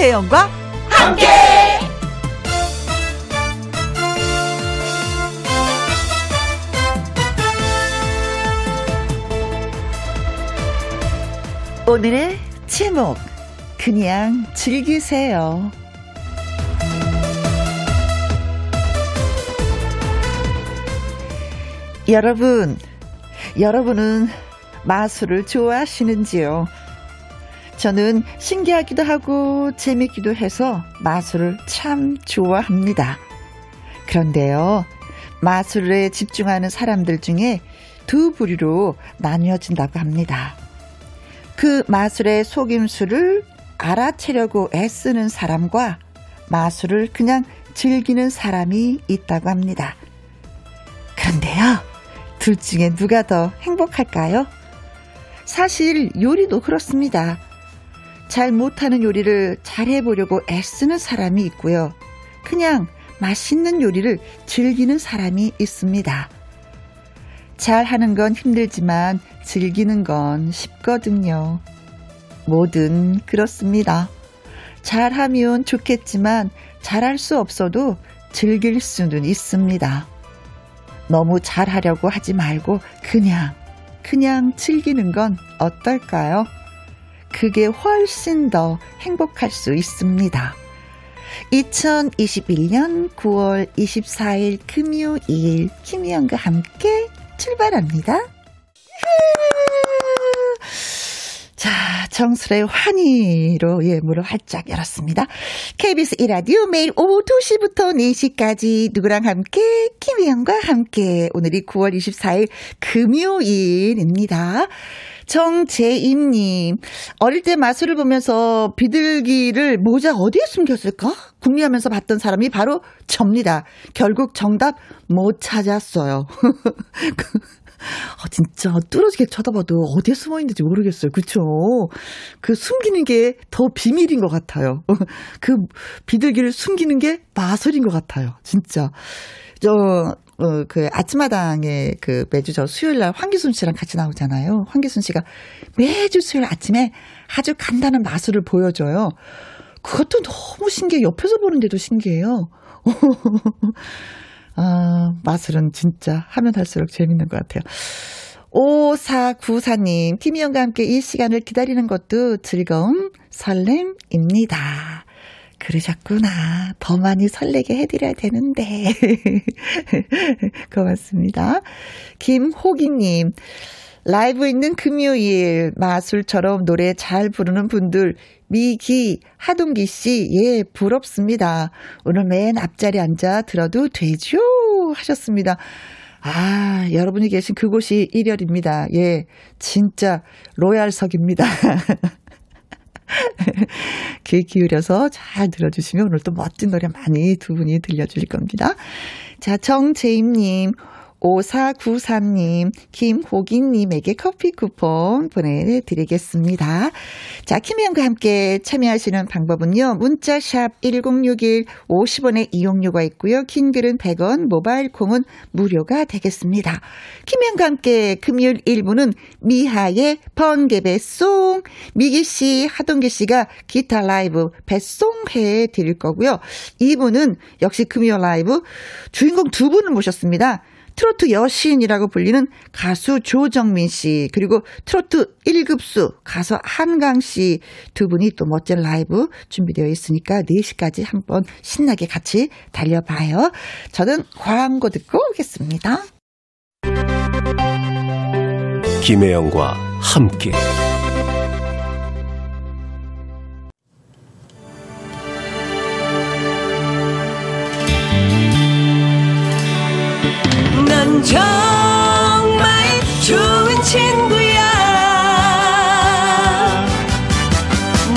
김혜영과 함께. 오늘의 제목 그냥 즐기세요. 여러분, 여러분은 마술을 좋아하시는지요? 저는 신기하기도 하고 재밌기도 해서 마술을 참 좋아합니다. 그런데요, 마술에 집중하는 사람들 중에 두 부류로 나뉘어진다고 합니다. 그 마술의 속임수를 알아채려고 애쓰는 사람과 마술을 그냥 즐기는 사람이 있다고 합니다. 그런데요, 둘 중에 누가 더 행복할까요? 사실 요리도 그렇습니다. 잘 못하는 요리를 잘해보려고 애쓰는 사람이 있고요. 그냥 맛있는 요리를 즐기는 사람이 있습니다. 잘하는 건 힘들지만 즐기는 건 쉽거든요. 뭐든 그렇습니다. 잘하면 좋겠지만 잘할 수 없어도 즐길 수는 있습니다. 너무 잘하려고 하지 말고 그냥, 그냥 즐기는 건 어떨까요? 그게 훨씬 더 행복할 수 있습니다. 2021년 9월 24일 금요일 김희영과 함께 출발합니다. 자, 정수의 환희로 예, 문을 활짝 열었습니다. KBS 이라디오 매일 오후 2시부터 4시까지 누구랑 함께 김희영과 함께 오늘이 9월 24일 금요일입니다. 정재임님, 어릴 때 마술을 보면서 비둘기를 모자 어디에 숨겼을까? 궁리하면서 봤던 사람이 바로 접니다. 결국 정답 못 찾았어요. 아, 진짜 뚫어지게 쳐다봐도 어디에 숨어 있는지 모르겠어요. 그쵸? 그 숨기는 게 더 비밀인 것 같아요. 그 비둘기를 숨기는 게 마술인 것 같아요. 진짜. 저, 어, 그 아침마당에 그 매주 저 수요일 날 황기순 씨랑 같이 나오잖아요. 황기순 씨가 매주 수요일 아침에 아주 간단한 마술을 보여줘요. 그것도 너무 신기해. 옆에서 보는데도 신기해요. 아, 마술은 진짜 하면 할수록 재밌는 것 같아요. 5494님, 김희영과 함께 이 시간을 기다리는 것도 즐거움, 설렘입니다. 그러셨구나. 더 많이 설레게 해드려야 되는데. 고맙습니다. 김호기님, 라이브 있는 금요일 마술처럼 노래 잘 부르는 분들 미기 하동기 씨, 예, 부럽습니다. 오늘 맨 앞자리 앉아 들어도 되죠? 하셨습니다. 아, 여러분이 계신 그곳이 1열입니다. 예, 진짜 로얄석입니다. 귀 기울여서 잘 들어주시면 오늘 또 멋진 노래 많이 두 분이 들려줄 겁니다. 자, 정재임님, 5493님, 김호기님에게 커피 쿠폰 보내드리겠습니다. 자, 김혜영과 함께 참여하시는 방법은요. 문자샵 1061 50원의 이용료가 있고요. 긴 글은 100원, 모바일 콩은 무료가 되겠습니다. 김혜영과 함께 금요일 1부는 미하의 번개 배송, 미기 씨, 하동기 씨가 기타 라이브 배송해 드릴 거고요. 2부는 역시 금요 라이브 주인공 두 분을 모셨습니다. 트로트 여신이라고 불리는 가수 조정민 씨, 그리고 트로트 1급수 가수 한강 씨 두 분이 또 멋진 라이브 준비되어 있으니까 4시까지 한번 신나게 같이 달려봐요. 저는 광고 듣고 오겠습니다. 김혜영과 함께. 넌 정말 좋은 친구야.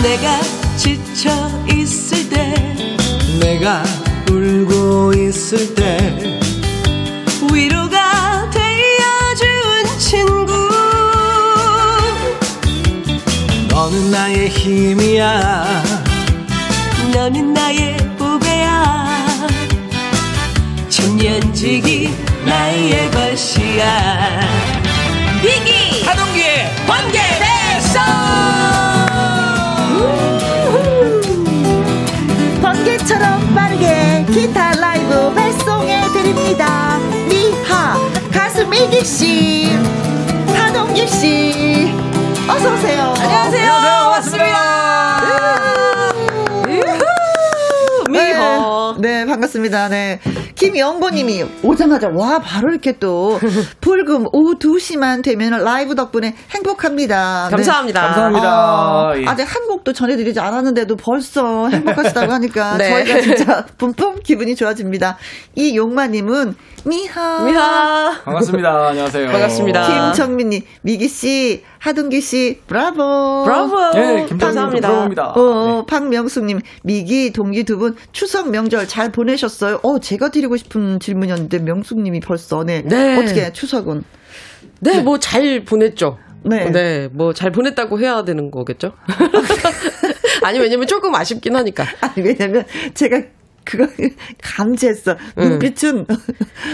내가 지쳐 있을 때 내가 울고 있을 때 위로가 되어준 친구. 너는 나의 힘이야. 너는 나의 보배야. 천년지기 나의 것이야. 비기! 하동기의 번개! 대성 번개처럼 빠르게 기타 라이브 발송해 드립니다. 미하 가수 미기 씨 하동기 씨. 어서 오세요. 안녕하세요, 안녕하세요. 반갑습니다. 네, 반갑습니다. 네. 김영보님이 오자마자 와 바로 이렇게 또 불금 오후 2시만 되면 라이브 덕분에 행복합니다. 네. 감사합니다. 감사합니다. 아, 예. 아직 한 곡도 전해드리지 않았는데도 벌써 행복하시다고 하니까 네. 저희가 진짜 뿜뿜 기분이 좋아집니다. 이 용마님은 미하. 미하. 반갑습니다. 안녕하세요. 반갑습니다. 김정민님, 미기 씨, 하동기 씨, 브라보. 브라보. 예, 김정민 감사합니다. 브로입니다. 어, 박명숙님, 미기, 동기 두 분 추석 명절 잘 보내셨어요? 어, 제가 드리고 싶은 질문이었는데 명숙님이 벌써 네, 네. 어떻게 추석은? 네, 뭐 잘 보냈죠. 네. 네, 뭐 잘 보냈다고 해야 되는 거겠죠? 아니, 왜냐면 조금 아쉽긴 하니까. 아니 왜냐면 제가 그거 감지했어. 눈빛은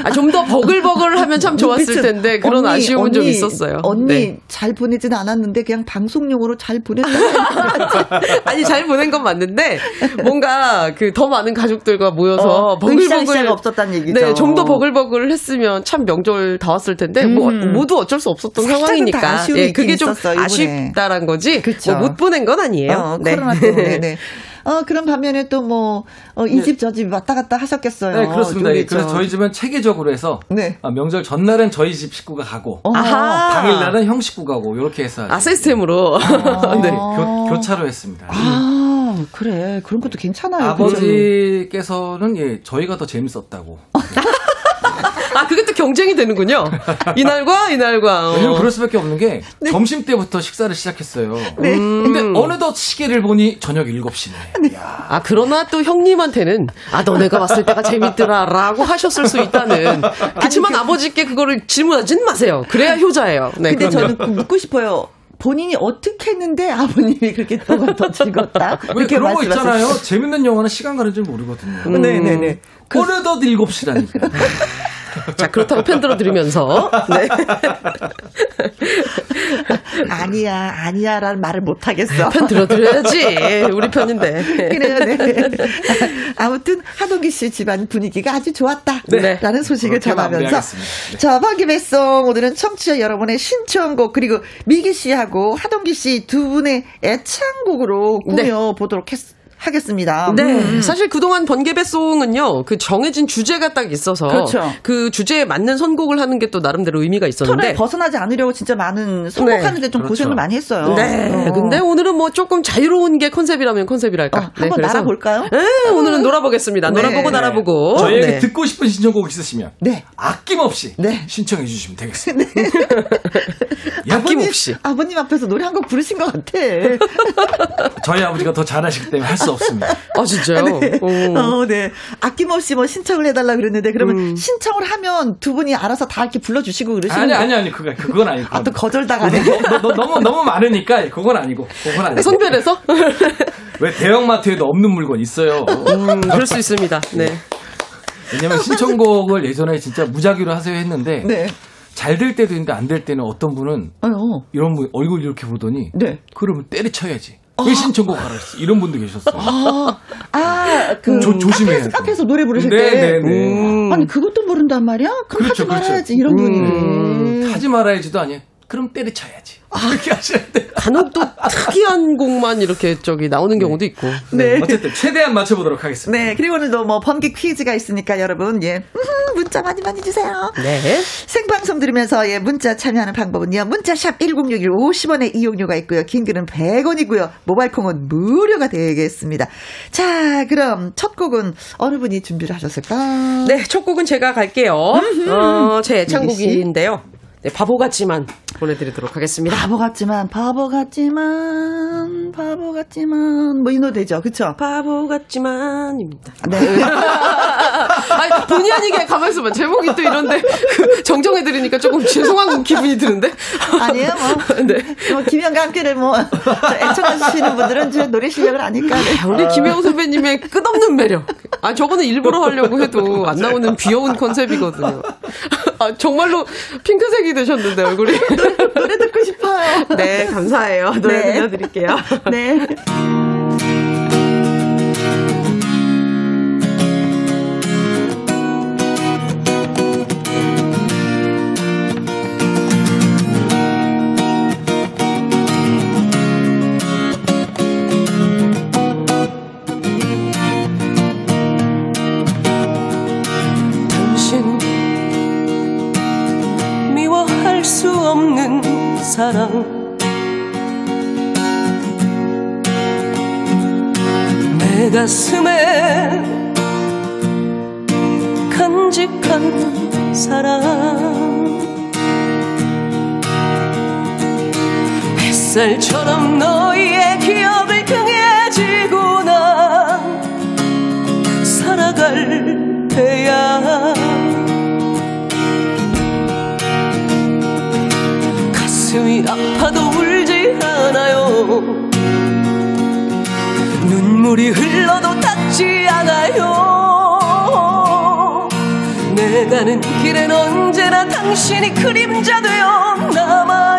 아, 좀 더 버글버글 하면 참 좋았을 텐데 그런 언니, 아쉬움은 좀 언니, 있었어요. 언니 네. 잘 보내지는 않았는데 그냥 방송용으로 잘 보냈다. 아니, 잘 보낸 건 맞는데 뭔가 그 더 많은 가족들과 모여서 어, 버글버글 없었다는 얘기죠. 네, 좀 더 버글버글 했으면 참 명절 다 왔을 텐데 뭐 음. 모두 어쩔 수 없었던 상황이니까 예, 그게 좀 있었어. 아쉽다란 거지. 뭐 못 보낸 건 아니에요. 어, 네. 코로나 때문에. 네. 어, 그런 반면에 또 뭐, 어, 이집 저 집 왔다 갔다 하셨겠어요. 네, 그렇습니다. 예, 그래서 저- 저희 집은 체계적으로 해서 네. 아, 명절 전날은 저희 집 식구가 가고 어. 아하. 당일날은 형 식구 가고 이렇게 해서 아, 시스템으로. 네, 아. 교, 교차로 했습니다. 아, 그래. 그런 것도 괜찮아요. 아버지께서는 예, 저희가 더 재밌었다고. 아, 그게 또 경쟁이 되는군요. 이날과 이날과. 어. 왜냐면 그럴 수밖에 없는 게 네. 점심 때부터 식사를 시작했어요. 근데 어느덧 시계를 보니 저녁 7시네. 아, 그러나 또 형님한테는, 아, 너네가 왔을 때가 재밌더라, 라고 하셨을 수 있다는. 그렇지만 아버지께 그거를 질문하지는 마세요. 그래야 효자예요. 네, 근데 그럼요. 저는 그 묻고 싶어요. 본인이 어떻게 했는데 아버님이 그렇게 더가 더 즐겁다. 왜 이렇게 그런 거. 있잖아요. 재밌는 영화는 시간 가는 줄 모르거든요. 네네네. 어느덧 7시라니까. 자, 그렇다고 편 들어 드리면서. 네. 아니야, 아니야 라는 말을 못 하겠어. 편 들어드려야지. 우리 편인데. 그래요, 네. 아무튼 하동기 씨 집안 분위기가 아주 좋았다. 네. 라는 소식을 전하면서. 네. 자, 방기배송 오늘은 청취자 여러분의 신청곡 그리고 미기 씨하고 하동기 씨두 분의 애창곡으로 네. 꾸며보도록 했, 하겠습니다. 네. 음. 사실 그동안 번개배송은요, 그 정해진 주제가 딱 있어서. 그렇죠. 그 주제에 맞는 선곡을 하는 게 또 나름대로 의미가 있었는데. 벗어나지 않으려고 진짜 많은 선곡하는데 좀 그렇죠. 고생을 많이 했어요. 네. 어. 근데 오늘은 뭐 조금 자유로운 게 컨셉이라면 컨셉이랄까. 어, 한번 날아볼까요? 네, 오늘은 놀아보겠습니다. 네. 놀아보고 날아보고. 저희에게 네. 듣고 싶은 신청곡 있으시면 네. 아낌없이 네. 신청해 주시면 되겠습니다. 아낌없이. 아버님 앞에서 노래 한 곡 부르신 것 같아. 저희 아버지가 더 잘하시기 때문에 할 수 없습니다. 아, 진짜요? 오. 어, 네. 아낌없이 뭐 신청을 해달라 그랬는데 그러면 음. 신청을 하면 두 분이 알아서 다 이렇게 불러주시고 그러시는 아니 거예요? 아니 아니 그거 그건 아니고. 아, 또 거절당하네. 너, 너, 너무 너무 많으니까 그건 아니고 그건 아니고. 선별해서? 왜 대형마트에도 없는 물건 있어요. 음, 그럴 수 있습니다. 네. 왜냐면 신청곡을 예전에 진짜 무작위로 하세요 했는데 네. 잘될 때도 있는데 안 될 때는 어떤 분은 어, 이런 분 얼굴 이렇게 보더니 네. 그러면 때려쳐야지. 왜 신청곡 했어? 이런 분도 계셨어요. 아, 그 조- 조심해야 카페에서, 돼. 카페에서 노래 부르실 네, 때. 네, 네. 아니 그것도 모른단 말이야? 그럼 그렇죠, 하지 그렇죠. 말아야지 이런 분이. 음, 하지 말아야지도 아니에요. 그럼 때려쳐야지. 그렇게 하셔야 돼요. 간혹 또 특이한 곡만 이렇게 저기 나오는 경우도 있고. 네. 어쨌든 최대한 맞춰보도록 하겠습니다. 네, 그리고 오늘도 뭐 번개 퀴즈가 있으니까 여러분, 예, 문자 많이 많이 주세요. 네. 생방송 들으면서 예, 문자 참여하는 방법은요. 문자샵 1061 50원의 이용료가 있고요. 긴 글은 100원이고요. 모바일 콩은 무료가 되겠습니다. 자, 그럼 첫 곡은 어느 분이 준비를 하셨을까? 네, 첫 곡은 제가 갈게요. 어, 제. 애창곡인데요. 네, 바보 같지만 보내드리도록 하겠습니다. 바보 같지만 바보 같지만 바보 같지만 뭐 이 노래죠. 그쵸? 바보 같지만입니다. 네. 아니, 본의 아니게 가만히 있어 봐. 제목이 또 이런데, 그 정정해 드리니까 조금 죄송한 기분이 드는데. 아니에요, 뭐. 네. 뭐, 김현과 함께를 뭐, 저 애청하시는 분들은 제 노래 실력을 아니까. 네. 우리 김혜우 선배님의 끝없는 매력. 아, 저거는 일부러 하려고 해도 안 나오는 귀여운 컨셉이거든요. 아, 정말로 핑크색이 되셨는데, 얼굴이. 노래 듣고 싶어요. 네, 감사해요. 노래 네. 들려드릴게요. 네. 사랑. 내 가슴에 간직한 사랑. 햇살처럼 너희의 기억을 등에 지고 난 살아갈 테야 아파도 울지 않아요. 눈물이 흘러도 닿지 않아요. 내 가는 길엔 언제나 당신이 그림자 되어 남아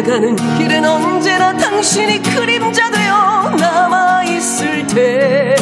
가는 길엔 언제나 당신이 그림자 되어 남아있을 테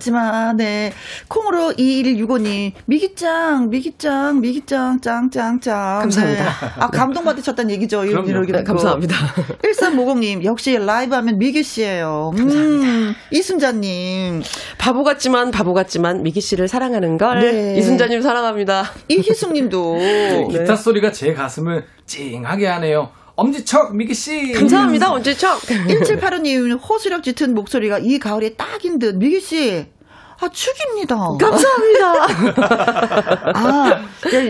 같지만, 네. 콩으로 2165님, 미기짱, 미기짱, 미기짱, 짱 짱 짱. 감사합니다. 네. 아, 감동받으셨다는 얘기죠. 이런. 이런 네, 감사합니다. 1350님, 역시 라이브 하면 미기 씨예요 음, 이순자님, 바보 같지만 바보 같지만 미기 씨를 사랑하는 걸 네. 이순자님 사랑합니다. 이희숙 님도. 네. 기타 소리가 제 가슴을 찡하게 하네요. 엄지척 미기 씨. 감사합니다. 언제척. 1785님, 호수력 짙은 목소리가 이 가을에 딱인 듯. 미기 씨, 아, 축입니다. 감사합니다. 아,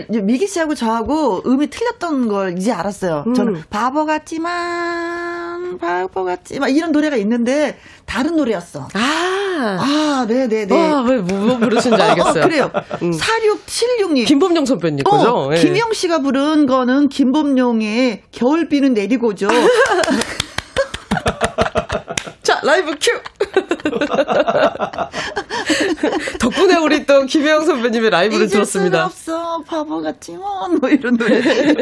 이제 미기 씨하고 저하고 음이 틀렸던 걸 이제 알았어요. 저는 음. 바보 같지만, 바보 같지만, 이런 노래가 있는데, 다른 노래였어. 아. 아, 네 네네. 와, 왜, 뭐, 뭐 부르신지 알겠어요. 어, 그래요. 음. 4676님. 김범용 선배님 거죠? 어, 예. 김영 씨가 부른 거는 김범용의 겨울비는 내리고죠. 자, 라이브 큐! 덕분에 우리 또 김혜영 선배님의 라이브를 들었습니다. 없어 바보 같지만 뭐 이런 노래. 네.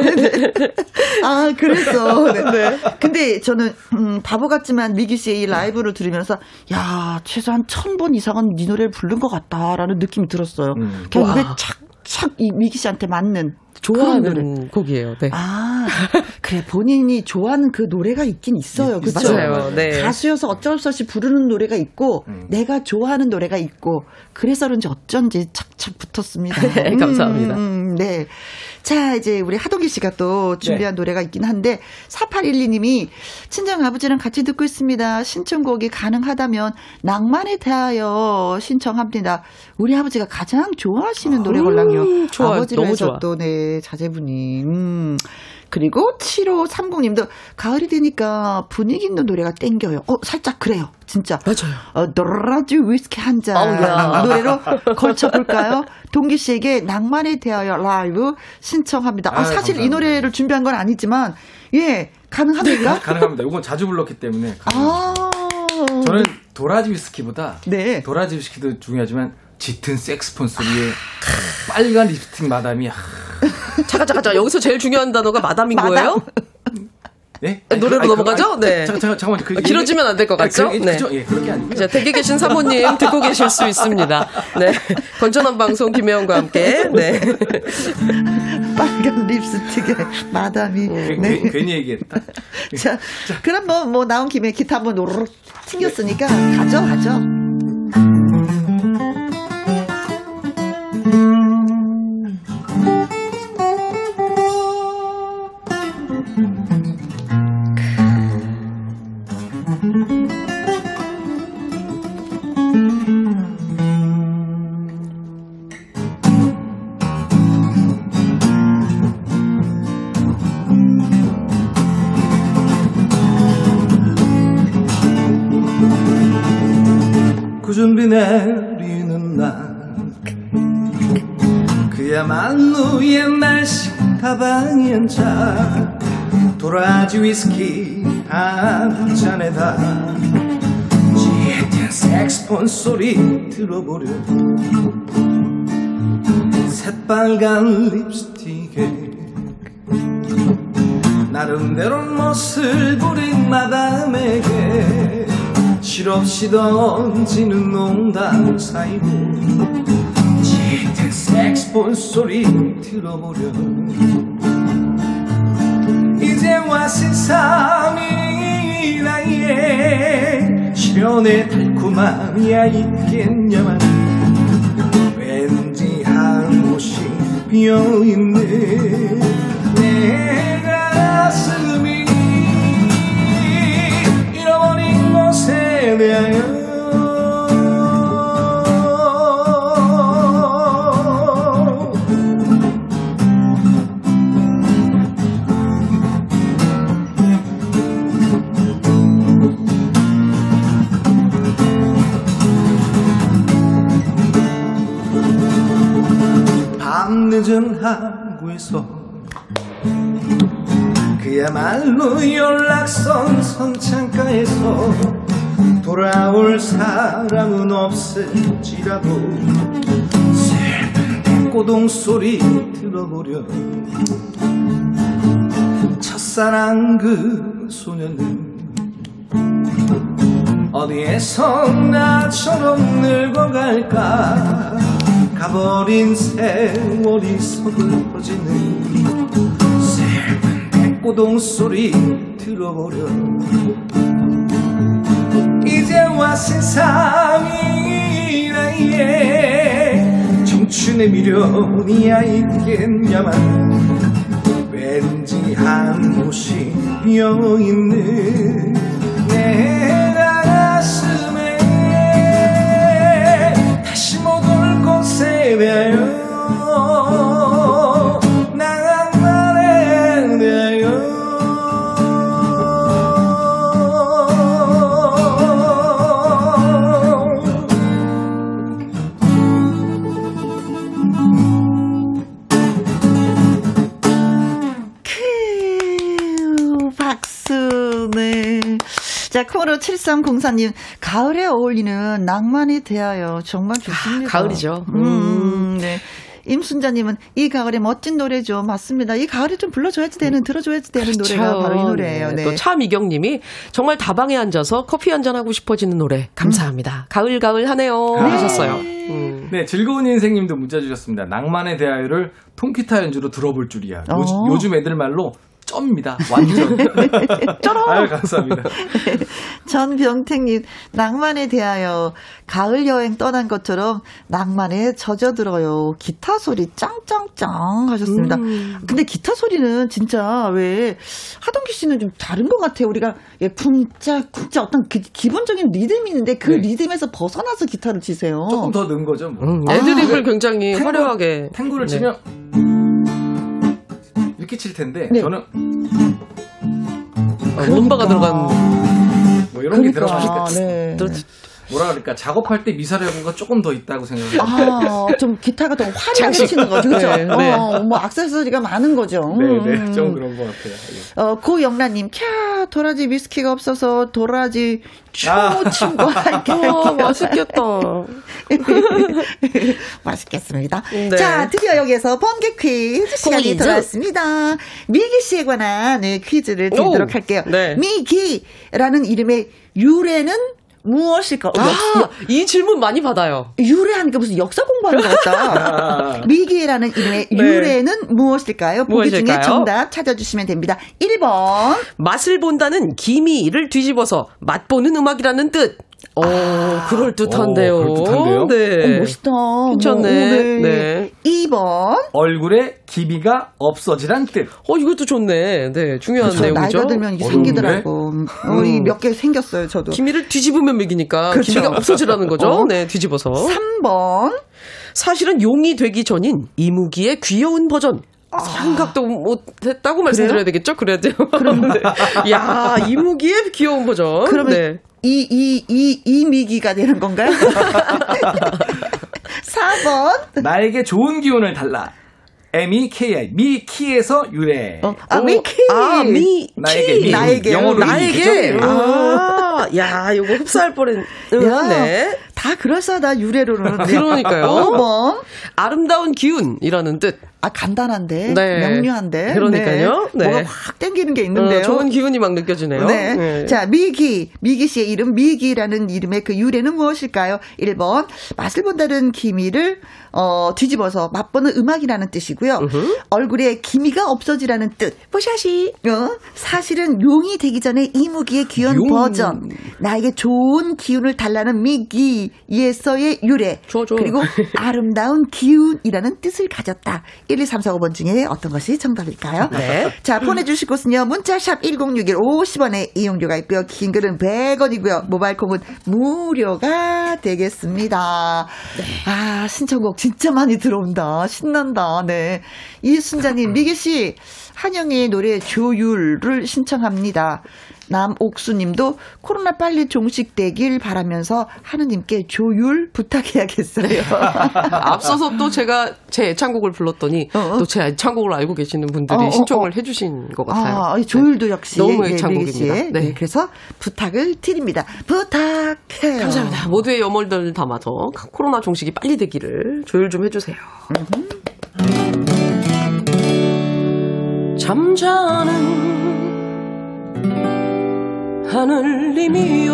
아 그래서 네. 근데 저는 음, 바보 같지만 미기 씨의 이 라이브를 들으면서 야 최소한 천 번 이상은 네 노래를 부른 것 같다라는 느낌이 들었어요. 음. 그냥 와. 입에 착 착이 미기 씨한테 맞는. 좋아하는 곡이에요. 네. 아, 그래, 본인이 좋아하는 그 노래가 있긴 있어요. 그죠? 맞아요. 네. 가수여서 어쩔 수 없이 부르는 노래가 있고, 내가 좋아하는 노래가 있고, 그래서 그런지 어쩐지 착착 붙었습니다. 네, 감사합니다. 음, 네. 자, 이제 우리 하동기 씨가 또 준비한 노래가 있긴 한데 4812님이 친정 아버지랑 같이 듣고 있습니다. 신청곡이 가능하다면 낭만에 대하여 신청합니다. 우리 아버지가 가장 좋아하시는 노래 걸랑요. 좋아요. 아버지를 너무 해서 좋아. 또 네, 자제분이. 음. 그리고 7530님도 가을이 되니까 분위기 있는 노래가 땡겨요. 어, 살짝 그래요. 진짜. 맞아요. 어, 도라지 위스키 한 잔. 야. 노래로 걸쳐볼까요? 동기 씨에게 낭만에 대하여 라이브 신청합니다. 아, 아유, 사실 이 감사합니다. 노래를 준비한 건 아니지만, 예, 가능합니까? 가능합니다. 이건 자주 불렀기 때문에. 가능합니다. 아. 저는 도라지 위스키보다 네. 도라지 위스키도 중요하지만 짙은 색스폰 소리에 빨간 립스틱 마담이 아, 잠깐, 잠깐, 잠깐. 여기서 제일 중요한 단어가 마담인 마담. 거예요? 네? 노래로 넘어가죠? 네. 잠깐 잠깐 잠깐만 그 길어지면 안 될 것 같죠? 아니, 그, 네. 그죠? 예, 그렇게 아니고요. 자, 댁에 계신 사모님 듣고 계실 수 있습니다. 네. 건전한 방송 김혜영과 함께. 네. 빨간 립스틱에 마담이. 괜- 네. 괜- 괜히 얘기했다. 자, 그럼 뭐, 뭐, 나온 김에 기타 한번 노르르 튕겼으니까 가죠, 가죠. 앉아 도라지 위스키 한 잔에다 짙은 색스폰 소리 들어보려 새빨간 립스틱에 나름대로 멋을 부린 마담에게 실없이 던지는 농담 사이로 짙은 색스폰 소리 들어보려 이제와 세상이 나의 실연의 달콤함이야 있겠냐만. 왠지 한 곳이 비어있는 내 가슴이 잃어버린 것에 대하여 은 항구에서 그야말로 연락선 선창가에서 돌아올 사람은 없을지라도 슬픈 백고동 소리 들어보려 첫사랑 그 소녀는 어디에서 나처럼 늙어갈까 가버린 세월이 서글퍼지는 슬픈 백고동 소리 들어보려. 이제와 세상이 나의 청춘의 미련이야 있겠냐만 왠지 한 곳이 비어있는 내 곳 자, 코너 7304님, 가을에 어울리는 낭만에 대하여 정말 좋습니다. 아, 가을이죠. 음, 네. 임순자님은 이 가을에 멋진 노래 죠. 맞습니다. 이 가을에 좀 불러줘야지 되는, 들어줘야지 되는 노래가 바로 이 노래예요. 네. 또 차미경님이 정말 다방에 앉아서 커피 한 잔 하고 싶어지는 노래 감사합니다. 가을 가을 하네요 하셨어요. 음. 네, 즐거운 인생님도 문자 주셨습니다. 낭만의 대하여를 통기타 연주로 들어볼 줄이야. 요, 어. 요즘 애들 말로 점입니다. 완전. 아유, 감사합니다. 전병택님, 낭만에 대하여 가을 여행 떠난 것처럼 낭만에 젖어들어요. 기타 소리 짱짱짱 하셨습니다. 근데 기타 소리는 진짜 왜 하동기 씨는 좀 다른 것 같아요. 우리가 예, 쿵짝 쿵짝 어떤 그 기본적인 리듬이 있는데 그 네. 리듬에서 벗어나서 기타를 치세요. 조금 더 넣은 거죠. 뭐. 음, 애드립을 굉장히 탱고- 화려하게. 탱고를 네. 치면 이 렇게 칠 텐데 네. 저는 어, 룸바가 들어간. 뭐 이런 게 들어가니까 그러니까, 네. 뭐라 그럴까 작업할 때 미사려가 조금 더 있다고 생각해요. 아, 좀 기타가 더 화려하게. 치는 거죠. 그렇죠? 네, 네. 어, 뭐 액세서리가 많은 거죠. 네네 음. 좀 그런 것 같아요. 예. 어, 고영란님, 캬, 도라지 위스키가 없어서 도라지 아. 초친구 할게. 와, 맛있겠다. 맛있겠습니다. 네. 자, 드디어 여기에서 번개 퀴즈 시간이 퀴즈. 돌아왔습니다. 미기 씨에 관한 네, 퀴즈를 드리도록 오, 할게요. 네. 미기라는 이름의 유래는 무엇일까? 어, 역- 아, 이 질문 많이 받아요. 유래하니까 무슨 역사 공부하는 것 같다. 미기라는 이름의 유래는 무엇일까요? 보기 중에 네. 무엇일까요? 정답 찾아주시면 됩니다. 1번. 맛을 본다는 기미를 뒤집어서 맛보는 음악이라는 뜻. 어, 그럴 듯한데요. 오, 그럴듯한데요? 네. 어, 멋있다. 괜찮네. 뭐, 네. 2번. 얼굴에 기미가 없어지란 뜻. 어, 이것도 좋네. 네, 중요한 그렇죠. 내용이죠. 나이가 들면 이게 어, 생기더라고. 어, 이 음. 몇개 생겼어요, 저도. 기미를 뒤집으면 맥이니까 그렇죠. 기미가 없어지라는 거죠. 어. 네, 뒤집어서. 3번. 사실은 용이 되기 전인 이무기의 귀여운 버전. 생각도 못했다고 말씀드려야 되겠죠? 그래야 돼요. 네. 야, 이무기의 귀여운 버전. 그러면 네. 이, 이, 이, 이미기가 되는 건가요? 4번. 나에게 좋은 기운을 달라. M-E-K-I. 미키에서 유래. 어, 아, 오, 미키. 아, 미, 나에게 키. 미. 나에게. 영어로 나에게. 아, 야, 요거 흡사할 뻔했. 야, 네. 다 그럴싸하다, 유래로는. 그러니까요. 5번. 아름다운 기운이라는 뜻. 아, 간단한데. 네. 명료한데. 그러니까요. 네. 뭐가 확 땡기는 게 있는데요. 어, 좋은 기운이 막 느껴지네요. 네. 네. 자, 미기. 미기 씨의 이름 미기라는 이름의 그 유래는 무엇일까요? 1번. 맛을 본다는 기미를 어, 뒤집어서 맛보는 음악이라는 뜻이고요. 얼굴에 기미가 없어지라는 뜻. 뽀샤시. 어? 사실은 용이 되기 전에 이무기의 귀여운 용. 버전. 나에게 좋은 기운을 달라는 미기에서의 유래. 좋아, 좋아. 그리고 아름다운 기운이라는 뜻을 가졌다. 1, 2, 3, 4, 5번 중에 어떤 것이 정답일까요? 네. 자, 보내주실 곳은요. 문자샵 1061 50원에 이용료가 있고요. 긴 글은 100원이고요. 모바일 콩은 무료가 되겠습니다. 아, 신청곡 진짜 많이 들어온다. 신난다. 네. 이순자님, 미기 씨, 한영의 노래 조율을 신청합니다. 남옥수님도 코로나 빨리 종식되길 바라면서 하느님께 조율 부탁해야겠어요. 앞서서 또 제가 제 애창곡을 불렀더니 어, 어. 또제 애창곡을 알고 계시는 분들이 어, 어, 신청을 어. 해주신 것 같아요. 아, 이 조율도 역시 너무 예, 애창곡입니다. 네. 네, 그래서 부탁을 드립니다. 부탁해요. 감사합니다. 모두의 염원들 담아서 코로나 종식이 빨리 되기를 조율 좀 해주세요. 잠자는 하늘님이여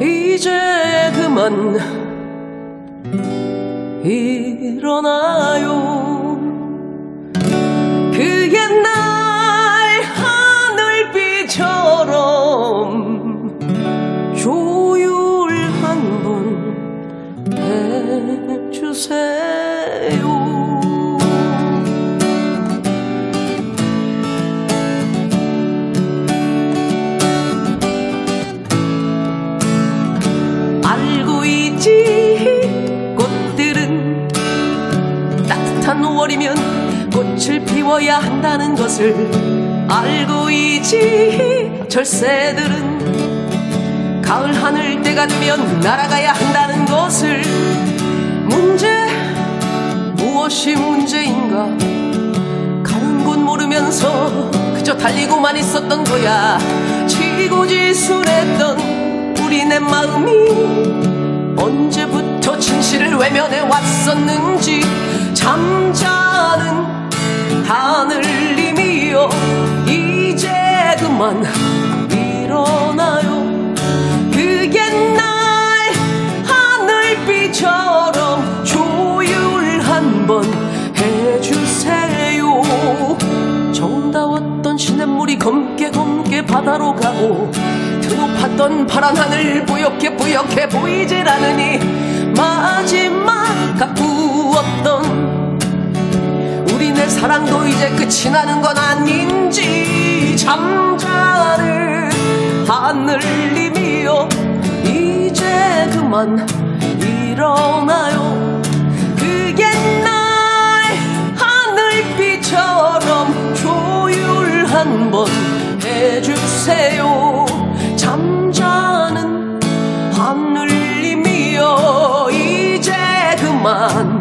이제 그만 일어나요 그 옛날 하늘비처럼 조율 한 번 해주세요. 5월이면 꽃을 피워야 한다는 것을 알고 있지. 절새들은 가을 하늘 때가 되면 날아가야 한다는 것을. 문제? 무엇이 문제인가? 가는 곳 모르면서 그저 달리고만 있었던 거야. 지고지순했던 우리 내 마음이 언제부터 진실을 외면해 왔었는지 잠자는 하늘님이여 이제 그만 일어나요. 그 옛날 하늘비처럼 조율 한번 해주세요. 검게 검게 바다로 가고 드높았던 파란 하늘 뿌옇게 뿌옇게 보이질 않으니 마지막 가꾸었던 우리네 사랑도 이제 끝이 나는 건 아닌지 잠자는 하늘님이여 이제 그만 일어나요. 그 옛날 하늘빛처럼 조율 한 번 해주세요. 잠자는 하늘님이여 이제 그만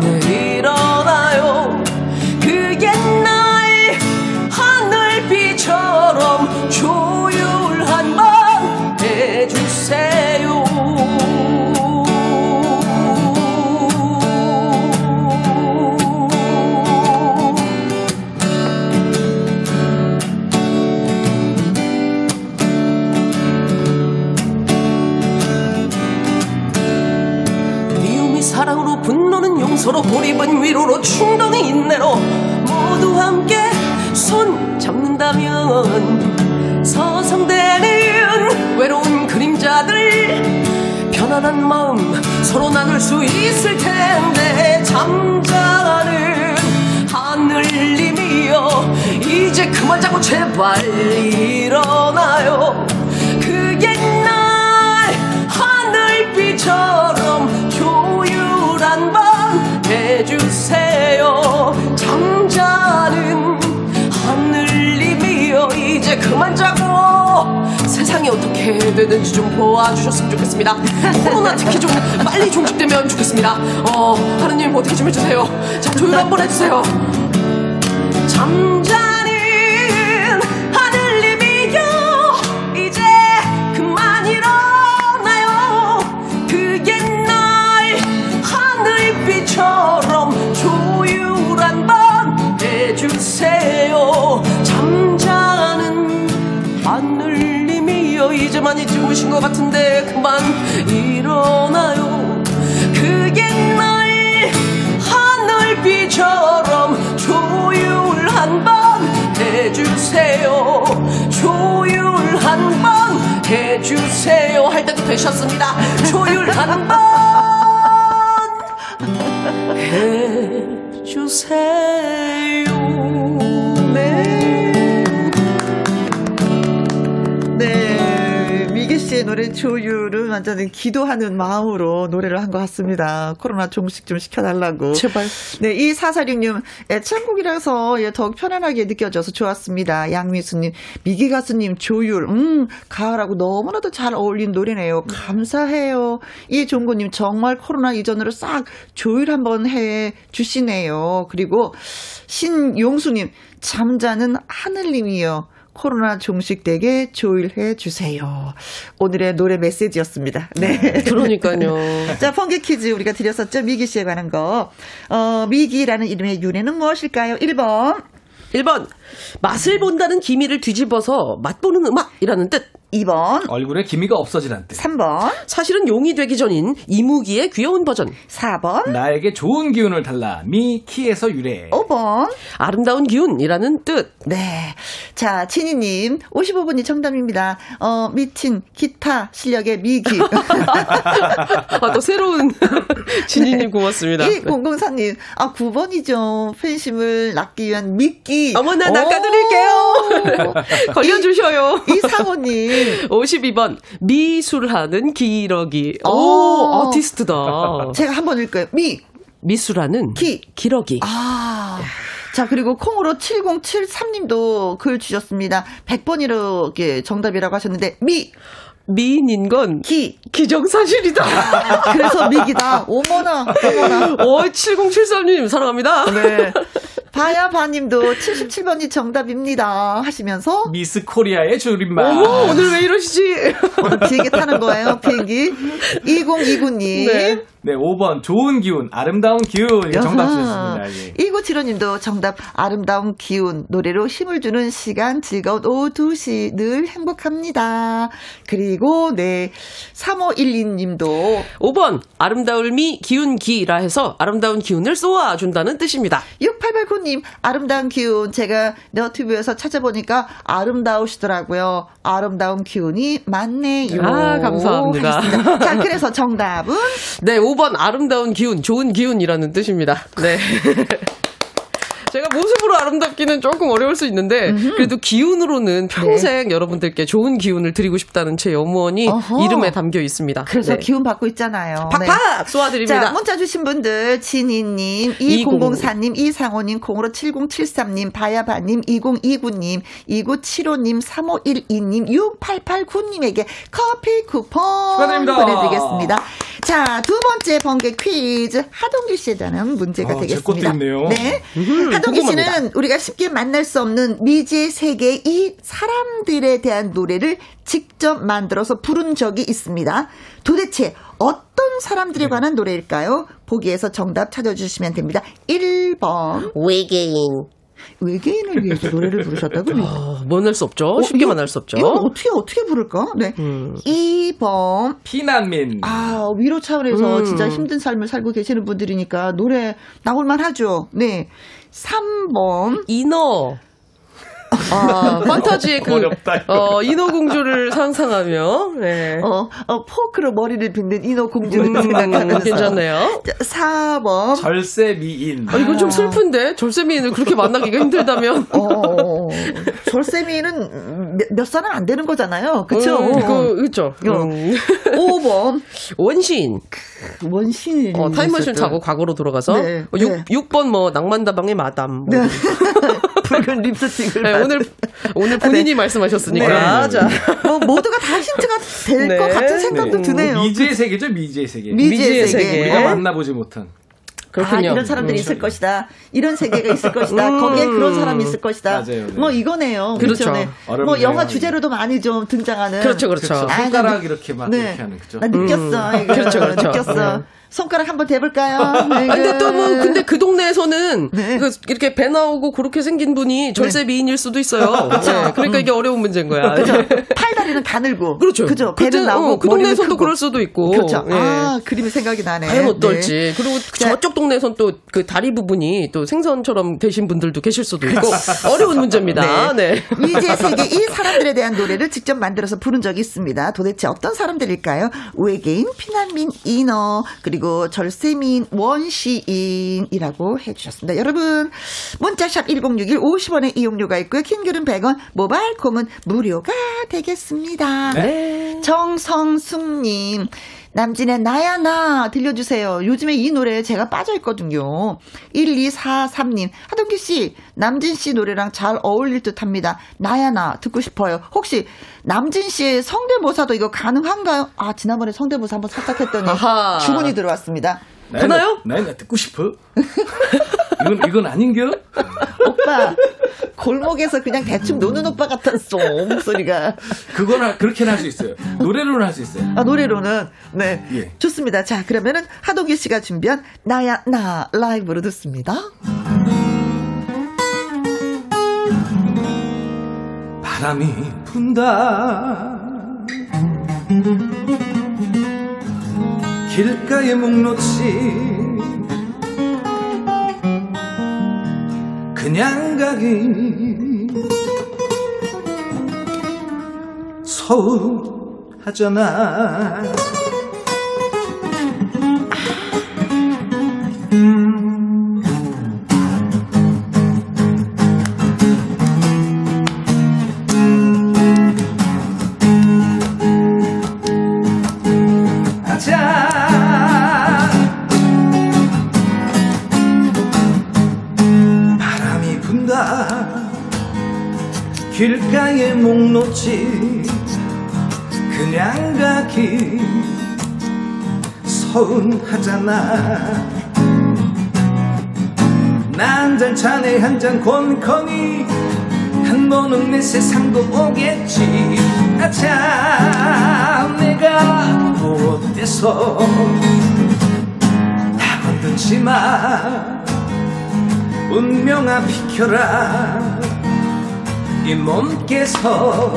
위로로 충동이 인내로 모두 함께 손 잡는다면 서성대는 외로운 그림자들 편안한 마음 서로 나눌 수 있을 텐데 잠자는 하늘님이여 이제 그만 자고 제발 일어나요 잠자는 하늘님이여 이제 그만 자고. 세상이 어떻게 되는지 좀 도와주셨으면 좋겠습니다. 코로나 특히 좀 빨리 종식되면 좋겠습니다. 어 하느님 어떻게 좀 해주세요. 자 조율 한번 해주세요. 잠 주무신 것 같은데 그만 일어나요. 그 옛날 하늘빛처럼 조율 한번 해주세요. 조율 한번 해주세요. 할 때도 되셨습니다. 조율 한번 해주세요 조율은 완전히 기도하는 마음으로 노래를 한 것 같습니다. 코로나 종식 좀 시켜달라고. 제발. 네, 이 4466님, 애창곡이라서 예, 더욱 편안하게 느껴져서 좋았습니다. 양미수님, 미기 가수님, 조율, 음, 가을하고 너무나도 잘 어울린 노래네요. 감사해요. 이종구님, 정말 코로나 이전으로 싹 조율 한번 해 주시네요. 그리고 신용수님, 잠자는 하늘님이요. 코로나 종식되게 조율해 주세요. 오늘의 노래 메시지였습니다. 네. 그러니까요. 자, 펑기 퀴즈 우리가 드렸었죠. 미기 씨에 관한 거. 어, 미기라는 이름의 유래는 무엇일까요? 1번. 1번. 맛을 본다는 기미를 뒤집어서 맛보는 음악이라는 뜻. 2번. 얼굴에 기미가 없어지란 뜻. 3번. 사실은 용이 되기 전인 이무기의 귀여운 버전. 4번. 나에게 좋은 기운을 달라. 미키에서 유래. 5번. 아름다운 기운이라는 뜻. 네. 자, 친이님, 55분이 정답입니다. 어, 미친 기타 실력의 미기. 아, 또 새로운 진희님 고맙습니다. 1004님, 아, 9번이죠. 팬심을 낳기 위한 미끼. 어머나, 오! 낚아드릴게요. 걸려주셔요. 이상호님, 52번. 미술하는 기러기. 오, 오. 아티스트다. 제가 한번 읽을까요? 미, 미술하는 기. 기러기. 아. 자, 그리고 콩으로 7073님도 글 주셨습니다. 100번이로 이렇게 정답이라고 하셨는데, 미, 미인인 건 기. 기정사실이다. 그래서 미기다. 어머나, 어머나. 오, 7073님 사랑합니다. 네. 바야바님도 77번이 정답입니다. 하시면서 미스 코리아의 줄임말. 어머, 오늘 왜 이러시지? 비행기 타는 거예요, 비행기. 2029님. 네. 네, 5번 좋은 기운, 아름다운 기운. 정답 주셨습니다. 예. 1975님도 정답 아름다운 기운 노래로 힘을 주는 시간 즐거운 오후 2시 늘 행복합니다. 그리고 네 3512님도 5번 아름다울 미 기운기라 해서 아름다운 기운을 쏘아 준다는 뜻입니다. 6889님 아름다운 기운. 제가 너튜브에서 찾아보니까 아름다우시더라고요. 아름다운 기운이 많네요. 아, 감사합니다. 자, 그래서 정답은 네, 5번 아름다운 기운, 좋은 기운이라는 뜻입니다. 네. 제가 모습 아름답기는 조금 어려울 수 있는데 그래도 기운으로는 평생 여러분들께 좋은 기운을 드리고 싶다는 제 염원이 네. 어허. 이름에 담겨 있습니다. 그래서 네. 기운 받고 있잖아요. 네. 팍팍 쏘아드립니다. 자, 문자 주신 분들, 진희님, 2004님, 이상호님, 0으로 7073님, 바야바님, 2029님, 2975님, 3512님, 6889님에게 커피 쿠폰 축하드립니다. 보내드리겠습니다. 자, 두 번째 번개 퀴즈. 하동규 씨에 대한 문제가 아, 제 되겠습니다. 것도 있네요. 네. 하동규 씨는 궁금합니다. 우리가 쉽게 만날 수 없는 미지의 세계 이 사람들에 대한 노래를 직접 만들어서 부른 적이 있습니다. 도대체 어떤 사람들에 관한 노래일까요? 보기에서 정답 찾아주시면 됩니다. 1번 외계인. 외계인을 위해서 노래를 부르셨다고요? 어, 만날 수 없죠. 쉽게 이거- 만날 수 없죠. 이거 어떻게 어떻게 부를까? 네. 음. 2번 피난민. 아, 위로 차원에서 음. 진짜 힘든 삶을 살고 계시는 분들이니까 노래 나올만 하죠. 네. 3번 인어. 아, 판타지의 그, 어렵다. 어, 인어공주를 상상하며, 네. 어, 어, 포크로 머리를 빗는 인어 공주를 음, 생각하면서. 괜찮네요. 4번. 절세 미인. 아, 이건 좀 슬픈데? 절세미인을 그렇게 만나기가 힘들다면? 어, 어, 어. 절세미는 몇, 몇 살은 안 되는 거잖아요. 그쵸? 음, 그, 그쵸. 어. 음. 5번. 원신. 원신이. 어, 타임머신 타고 과거로 돌아가서. 네, 어, 6, 네. 6번 뭐, 낭만다방의 마담. 뭐. 네. 붉은 립스틱을. 네. 오늘, 오늘 본인이 말씀하셨으니까. 네. 자. 뭐, 모두가 다 힌트가 될 네. 것 같은 생각도 드네요. 미지의 세계죠, 미지의 세계. 미지의 미지의 세계. 세계. 우리가 만나보지 못한. 그렇군요. 아, 이런 사람들이 음. 있을 것이다. 이런 세계가 있을 것이다. 음. 거기에 그런 사람이 있을 것이다. 맞아요, 네. 뭐 이거네요. 그렇죠. 네. 뭐. 영화 주제로도 많이 좀 등장하는. 그렇죠, 그렇죠. 그렇죠. 아, 손가락 나- 이렇게 막 네. 이렇게 하는 그죠. 나 느꼈어. 이거. 그렇죠, 그렇죠. 느꼈어. 네. 손가락 한번 대볼까요? 아, 근데 또 뭐, 근데 그 동네에서는 네. 그 이렇게 배 나오고 그렇게 생긴 분이 절세 미인일 수도 있어요. 네, 그러니까 이게 어려운 문제인 거야. 그죠. 네. 팔다리는 가늘고. 그렇죠. 그죠. 그때, 배는 나오고. 어, 그 동네에서도 크고. 그럴 수도 있고. 그렇죠. 예. 아, 그림이 생각이 나네. 과연 네. 어떨지. 그리고 자. 저쪽 동네에선 또 그 다리 부분이 또 생선처럼 되신 분들도 계실 수도 있고 어려운 문제입니다. 네. 미지의 세계 이 사람들에 대한 노래를 직접 만들어서 부른 적이 있습니다. 도대체 어떤 사람들일까요? 외계인, 피난민, 인어, 그리고 절세민, 원시인이라고 해주셨습니다. 여러분, 문자샵 1061 50원의 이용료가 있고요. 킹글은 100원, 모바일 콤은 무료가 되겠습니다. 네. 정성숙님, 남진의 나야 나 들려주세요. 요즘에 이 노래에 제가 빠져있거든요. 1243님, 하동기 씨, 남진 씨 노래랑 잘 어울릴 듯 합니다. 나야 나 듣고 싶어요. 혹시 남진 씨의 성대모사도 이거 가능한가요? 아, 지난번에 성대모사 한번 살짝 했더니. 주문이 들어왔습니다. 되나요? 나, 나 듣고 싶어. 이건 이건 아닌겨? 오빠, 골목에서 그냥 대충 노는 오빠 같았어, 목소리가. 그거나 그렇게는 할 수 있어요. 노래로는 할 수 있어요. 아, 노래로는. 네. 예. 좋습니다. 자, 그러면은 하동기 씨가 준비한 나야, 나 라이브로 듣습니다. 바람이 분다 길가에 목 놓지. 그냥 가기 서운하잖아. 자 길가에 목 놓지 그냥 가기 서운하잖아. 난잔 차내 한잔 권커니 한 번은 내 세상도 오겠지. 아차 내가 못돼서? 나 건들지 마. 운명아 비켜라 이 몸께서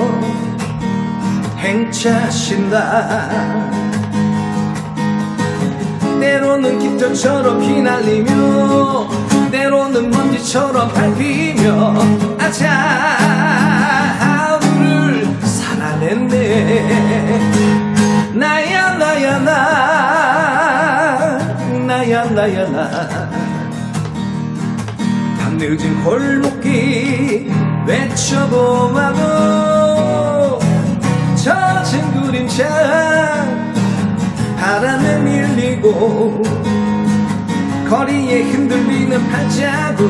행차신다. 때로는 깃털처럼 휘날리며 때로는 먼지처럼 밟히며 아차 하루를 살아냈네. 나야 나야 나 나야 나야 나. 밤늦은 골목길 외쳐보아도 젖은 그림자 바람에 밀리고 거리에 흔들리는 발자국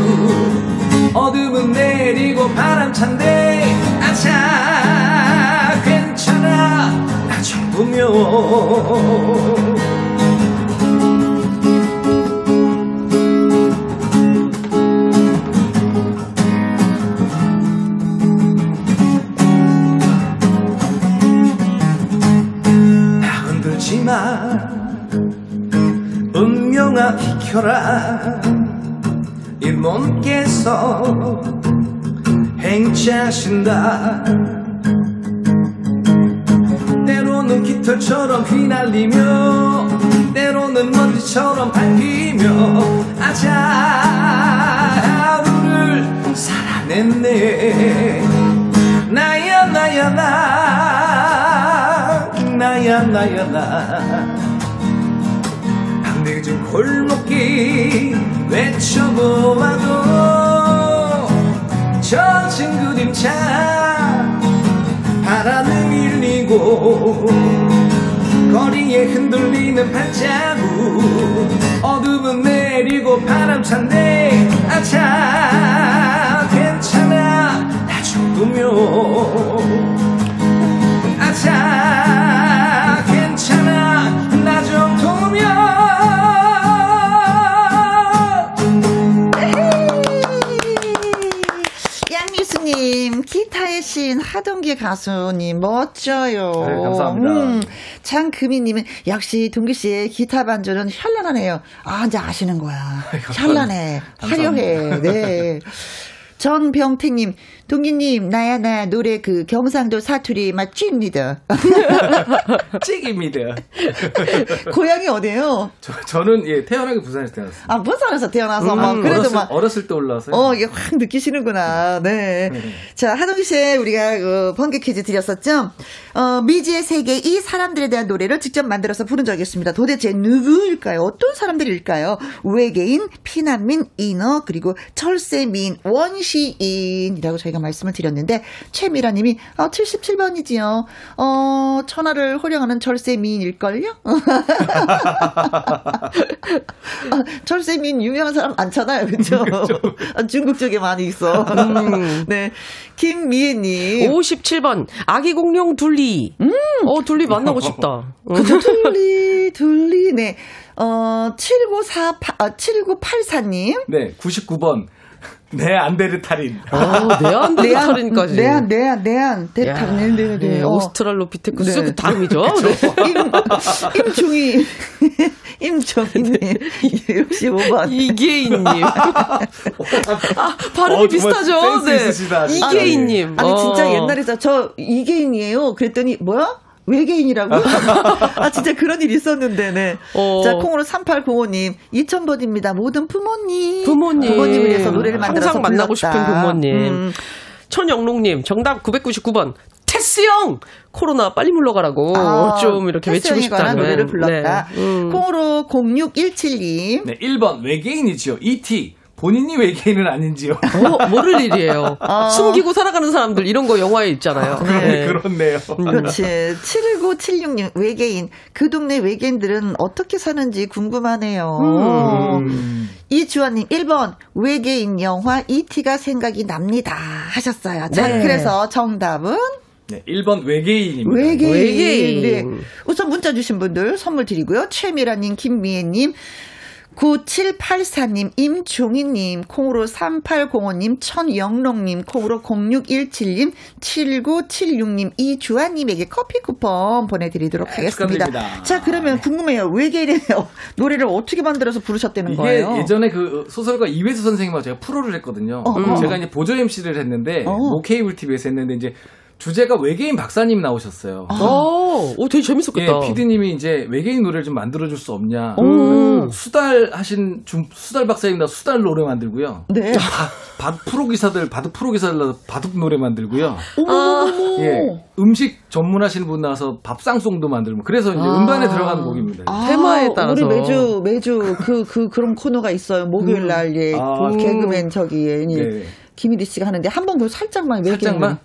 어둠은 내리고 바람 찬데 아차 괜찮아. 나 정도면 마 운명아 비켜라. 이 몸께서 행차하신다. 때로는 깃털처럼 휘날리며 때로는 먼지처럼 밟히며 아자 하루를 살아냈네 나야 나야 나 밤늦은 골목길 외쳐보아도 젖은 그림자 바람에 밀리고 거리에 흔들리는 발자국 어둠은 내리고 바람 찬데 아차 괜찮아. 나 정도면 아차 기타의 신 하동기 가수님 멋져요. 음, 네, 감사합니다. 장금희님은 역시 동기 씨의 기타 반주는 현란하네요. 아 이제 아시는 거야. 현란해, 화려해. 네. 전병택님, 동기님, 나야, 나, 노래 그 경상도 사투리 맛집니다. 찍입니다. 고향이 어디예요? 저, 저는 예 태어나기 부산에서 태어났어요. 아, 부산에서 태어나서 막, 그래도 어렸을, 막, 어렸을 때 올라와서요. 어, 이게 확 느끼시는구나. 네. 자, 하동기 씨, 우리가 그 번개 퀴즈 드렸었죠? 어, 미지의 세계 이 사람들에 대한 노래를 직접 만들어서 부른 적이 있습니다. 도대체 누구일까요? 어떤 사람들일까요? 외계인, 피난민, 인어, 그리고 철새민, 원시인이라고 저희가 말씀을 드렸는데, 최미라 님이, 어, 77번이지요. 어, 천하를 호령하는 철새민일걸요? 아, 철새민 유명한 사람 많잖아요. 그죠? 아, 중국 쪽에 많이 있어. 네. 김미애 님. 57번 아기 공룡 둘리. 어 둘리 만나고 싶다. 그죠? 둘리, 둘리. 네. 어, 7948, 아, 7984님. 네, 99번. 네, 안데르탈인. 아, 네안데르탈인까지. 내한, 내한, 내한. 야, 대탈, 네, 네, 네. 네, 어. 오스트랄로피테쿠스 네. 그 다음이죠. 네. 임, 임종희. 임종희님. 65번. 이계인님. 아, 발음이 어, 비슷하죠? 센스 있으시다, 진짜. 이계인님. 아니, 진짜 어. 옛날에 저, 저 이계인이에요. 그랬더니, 뭐야? 외계인이라고? 아, 진짜 그런 일 있었는데, 네. 어. 자, 콩으로 3805님, 2000번입니다. 모든 부모님. 부모님. 부모님을 위해서 노래를 만들어서 항상 만나고 불렀다. 싶은 부모님. 음. 천영롱님, 정답 999번. 테스 형! 코로나 빨리 물러가라고. 아, 좀 이렇게 외치고 싶다는. 노래를 불렀다. 네. 음. 콩으로 0617님. 네, 1번 외계인이지요. E.T. 본인이 외계인은 아닌지요. 어, 모를 일이에요. 아. 숨기고 살아가는 사람들 이런 거 영화에 있잖아요. 네, 그렇네요. 그렇지. 71976님, 외계인. 그 동네 외계인들은 어떻게 사는지 궁금하네요. 음. 이주환님, 1번, 외계인 영화 E.T.가 생각이 납니다. 하셨어요. 자, 네. 그래서 정답은? 네, 1번 외계인입니다. 외계인. 외계인. 네. 우선 문자 주신 분들 선물 드리고요. 최미라님, 김미애님, 9784님, 임종희님, 콩으로 3805님, 천영롱님, 콩으로 0617님, 7976님, 이주아님에게 커피 쿠폰 보내드리도록 하겠습니다. 축하드립니다. 자, 그러면 궁금해요. 외계인의 노래를 어떻게 만들어서 부르셨다는 거예요? 예전에 그 소설가 이회수 선생님하고 제가 프로를 했거든요. 어, 어. 제가 이제 보조 MC를 했는데 어. 모 케이블 TV에서 했는데 이제 주제가 외계인 박사님 나오셨어요. 어, 오, 되게 재밌었겠다. 예, 피디님이 이제 외계인 노래를 좀 만들어줄 수 없냐. 음. 수달 하신 중 수달 박사님 나 수달 노래 만들고요. 네. 바, 바 프로 기사들 바둑 프로 기사들 나서 바둑 노래 만들고요. 어머머머. 예, 음식 전문하시는 분 나와서 밥상송도 만들고 그래서 이제 아. 음반에 들어가는 곡입니다. 아, 테마에 따라서. 우리 매주 매주 그 그 그, 런 코너가 있어요. 목요일 날 예. 아, 그 개그맨 저기 예. 네. 김일희 씨가 하는데 한 번 그 살짝만 외계인 살짝만.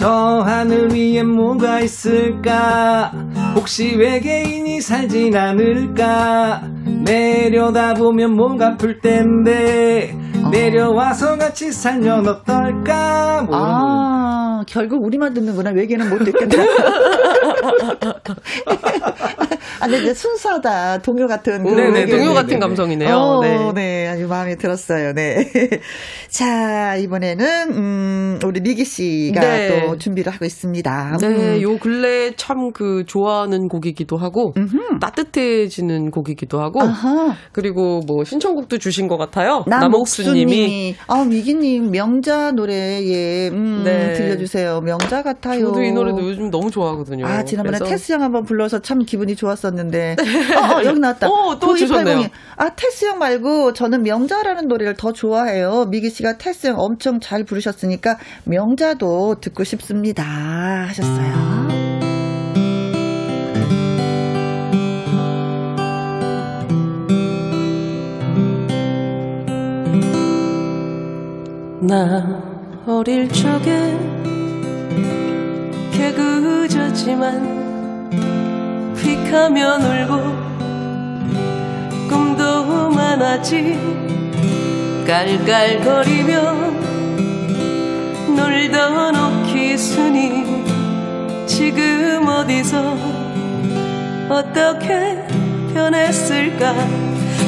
저 하늘 위에 뭐가 있을까 혹시 외계인이 살진 않을까 내려다보면 뭔가 풀 텐데 내려와서 같이 살면 어떨까 뭐. 아, 결국 우리만 듣는구나. 외계는 못 듣겠다. 아, 근데 순수하다. 동요 같은. 네네, 외계인. 동요 같은. 감성이네요. 어, 네. 네. 아주 마음에 들었어요. 네. 자, 이번에는, 음, 우리 리기 씨가 네. 또 준비를 하고 있습니다. 네, 음. 요 근래 참 그 좋아하는 곡이기도 하고 따뜻해지는 곡이기도 하고 아하. 그리고 뭐 신청곡도 주신 것 같아요. 남옥수님이 아 미기님 명자 노래에 음, 네. 들려주세요. 명자 같아요. 저도 이 노래도 요즘 너무 좋아하거든요. 아 지난번에 그래서 테스 형 한번 불러서 참 기분이 좋았었는데 어, 어, 여기 나왔다. 어, 또 9280이. 주셨네요. 아 테스 형 말고 저는 명자라는 노래를 더 좋아해요. 미기 씨가 테스 형 엄청 잘 부르셨으니까 명자도 듣고 싶습니다 하셨어요. 나 어릴 적에 개그저지만 휙하면 울고 꿈도 많았지. 깔깔거리며 놀던 오키순이 지금 어디서 어떻게 변했을까.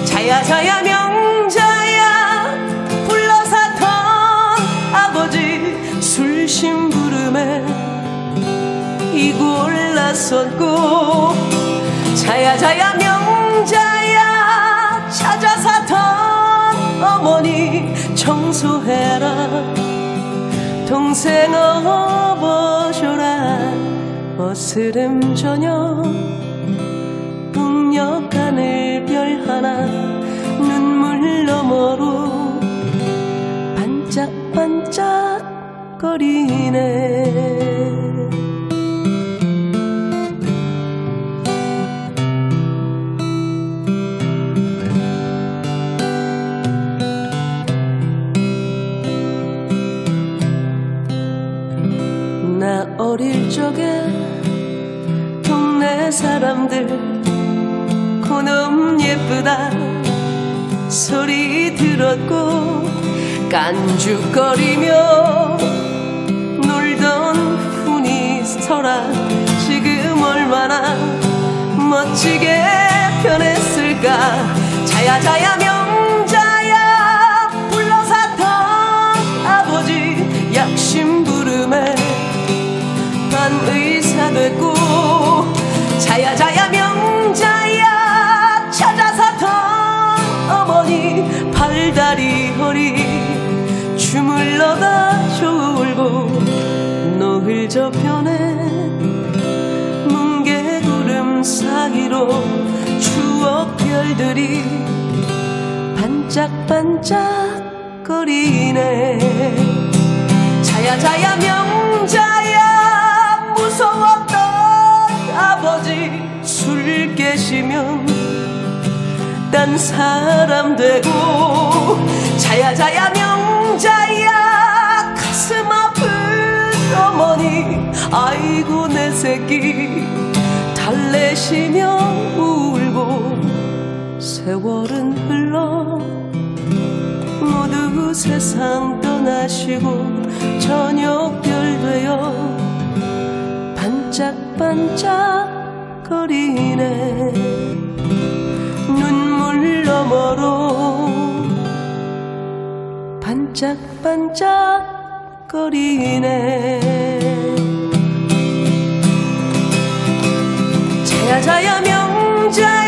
자야 자야 명자야 불러사던 아버지 술 심 부름에 이골 나섰고 자야 자야 명자야 찾아 사던 어머니 청소해라. 동생 어버셔라. 어스름 저녁 북녘 하늘 별 하나 눈물 너머로 반짝반짝 거리네 어릴 적에 동네 사람들 그놈 예쁘다 소리 들었고 깐죽거리며 놀던 훈이 서라 지금 얼마나 멋지게 변했을까? 자야 자야 명 자야 자야 명자야. 찾아 사던 어머니 팔다리 허리. 주물러다 졸고 노을 저편에 뭉게구름 사이로 추억 별들이 반짝반짝 거리네. 자야 자야 명자야 아버지 술 깨시면 딴 사람 되고 자야 자야 명자야 가슴 아픈 어머니 아이고 내 새끼 달래시며 울고 세월은 흘러 모두 세상 떠나시고 저녁별 되어 반짝반짝 거리네. 눈물 너머로 반짝반짝 거리네. 자야 자야 명자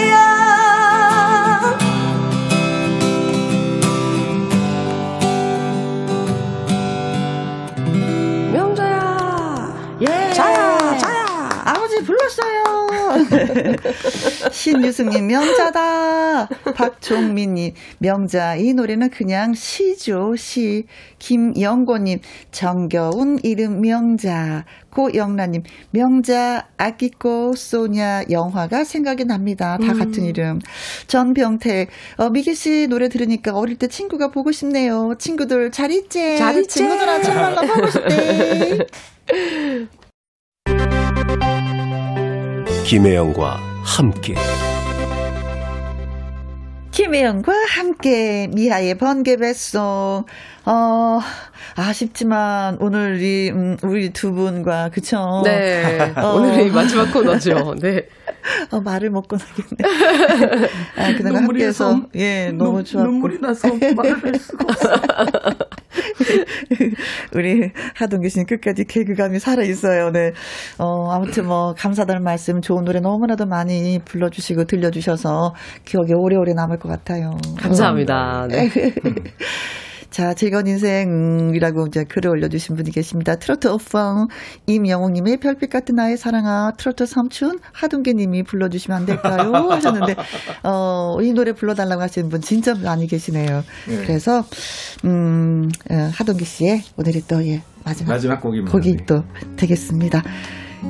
야 불렀어요. 신유승님, 명자다. 박종민님, 명자. 이 노래는 그냥 시죠, 시. 김영고님, 정겨운 이름 명자. 고영란님, 명자, 아끼고, 소냐, 영화가 생각이 납니다. 다 같은 이름. 전병태, 어, 미기 씨 노래 들으니까 어릴 때 친구가 보고 싶네요. 친구들 잘 있지? 잘 있지? 친구들아, 정말로 보고 싶대. 김혜영과 함께 김혜영과 함께 미아의 번개배송. 어, 아쉽지만 오늘 이 음, 우리 두 분과 그쵸? 네. 어. 오늘이 마지막 코너죠. 네. 어, 말을 먹고 나겠네. 아, 그동안 눈물이 함께해서 예 너무 눈- 좋았고 눈물이 나서 말을 할 수가 없어. 우리 하동규 씨는 끝까지 개그감이 살아 있어요. 네. 어, 아무튼 뭐 감사달 말씀 좋은 노래 너무나도 많이 불러주시고 들려주셔서 기억에 오래오래 남을 것 같아요. 감사합니다. 네. 자, 즐거운 인생이라고 이제 글을 올려주신 분이 계십니다. 트로트 오펑 임영웅님의 별빛 같은 나의 사랑아 트로트 삼촌 하동계님이 불러주시면 안 될까요? 하셨는데 어, 이 노래 불러달라고 하시는 분 진짜 많이 계시네요. 그래서 음, 어, 하동기 씨의 오늘이 또 예, 마지막, 마지막 곡입니다. 곡이 네. 또 되겠습니다.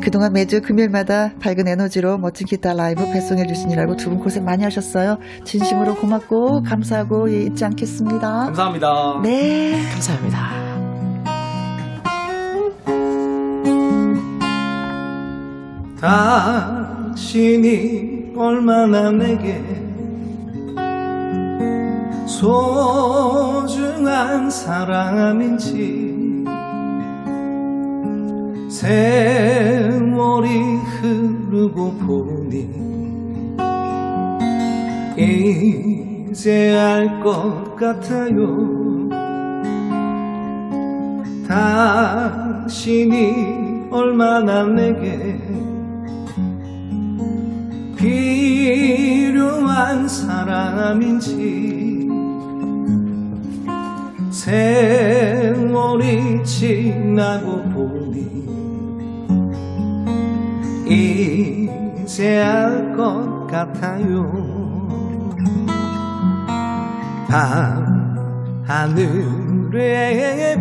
그동안 매주 금요일마다 밝은 에너지로 멋진 기타 라이브 배송해 주시느라고 두 분 고생 많이 하셨어요. 진심으로 고맙고 감사하고 예, 잊지 않겠습니다. 감사합니다. 네. 감사합니다. 당신이 얼마나 내게 소중한 사람인지 세월이 흐르고 보니 이제 알 것 같아요. 당신이 얼마나 내게 필요한 사람인지 세월이 지나고 보니 이제 알 것 같아요. 밤 하늘에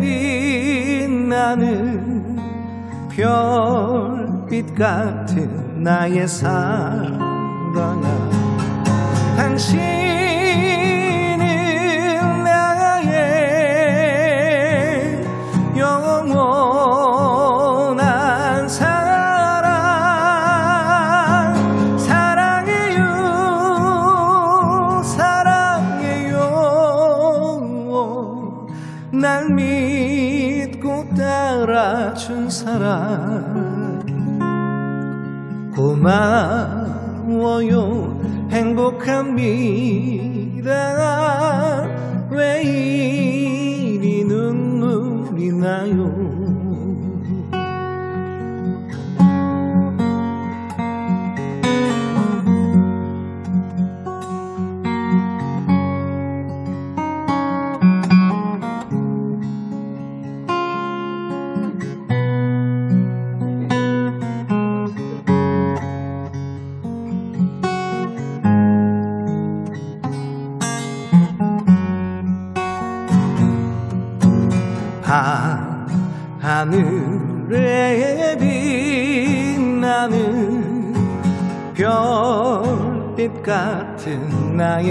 빛나는 별빛 같은 나의 사랑아 당신 사랑 고마워요. 행복합니다 왜 이리 눈물이 나요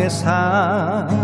같은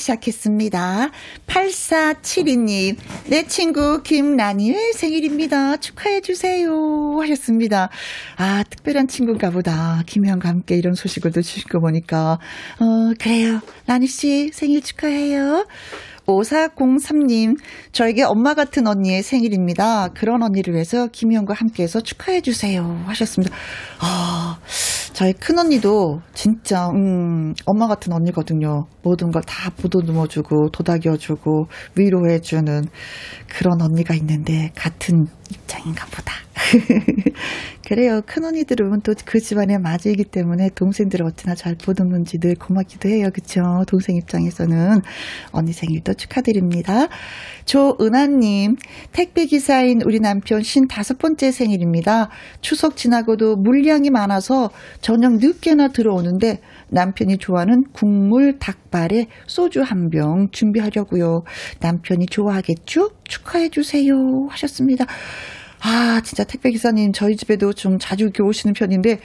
시작했습니다. 8472님, 내 친구 김란이의 생일입니다. 축하해주세요. 하셨습니다. 아, 특별한 친구인가 보다. 김혜영과 함께 이런 소식을 또 주신 거 보니까, 어, 그래요. 라니씨 생일 축하해요. 5403님, 저에게 엄마 같은 언니의 생일입니다. 그런 언니를 위해서 김희영과 함께해서 축하해주세요. 하셨습니다. 아, 저희 큰 언니도 진짜, 음, 엄마 같은 언니거든요. 모든 걸 다 보도듬어주고, 도닥여주고, 위로해주는 그런 언니가 있는데, 같은 입장인가 보다. 그래요. 큰 언니들은 또 그 집안의 맞이기 때문에 동생들을 어찌나 잘 보듬는지 늘 고맙기도 해요. 그쵸? 동생 입장에서는 언니 생일도 축하드립니다. 조은하님, 택배기사인 우리 남편 신 다섯 번째 생일입니다. 추석 지나고도 물량이 많아서 저녁 늦게나 들어오는데 남편이 좋아하는 국물 닭발에 소주 한 병 준비하려고요. 남편이 좋아하겠죠? 축하해 주세요. 하셨습니다. 아, 진짜 택배 기사님, 저희 집에도 좀 자주 이렇게 오시는 편인데,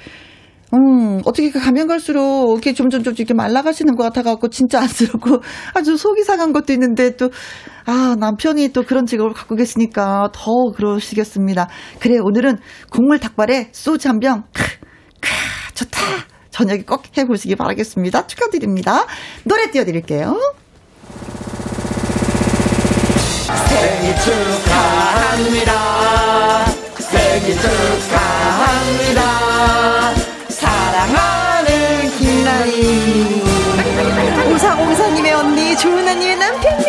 음, 어떻게 가면 갈수록 이렇게 점점 점 이렇게 말라가시는 것 같아갖고 진짜 안쓰럽고 아주 속이 상한 것도 있는데 또, 아, 남편이 또 그런 직업을 갖고 계시니까 더 그러시겠습니다. 그래, 오늘은 국물 닭발에 소주 한 병, 크, 크, 좋다. 저녁에 꼭 해보시기 바라겠습니다. 축하드립니다. 노래 띄워드릴게요. 생일 축하합니다. 생일 축하합니다. 사랑하는 김나희. 오사공사님의 언니, 조은아님의 남편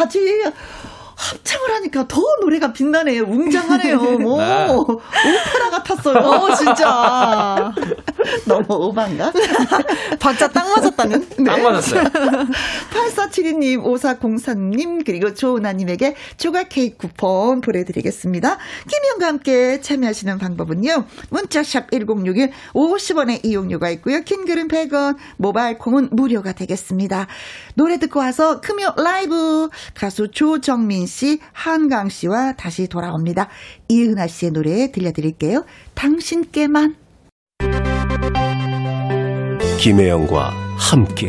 같이 합창을 하니까 더 노래가 빛나네요. 웅장하네요. 뭐, 네. 오페라 같았어요. 어, 진짜. 너무 오반가? 박자 딱 맞았다는? 딱 맞았어요. 8472님, 5403님, 그리고 조은아님에게 조각 케이크 쿠폰 보내드리겠습니다. 김희영과 함께 참여하시는 방법은요. 문자샵 1061, 50원의 이용료가 있고요. 킹글은 100원, 모바일 콩은 무료가 되겠습니다. 노래 듣고 와서 금요 라이브 가수 조정민 씨, 한강 씨와 다시 돌아옵니다. 이은하 씨의 노래 들려드릴게요. 당신께만. 김혜영과 함께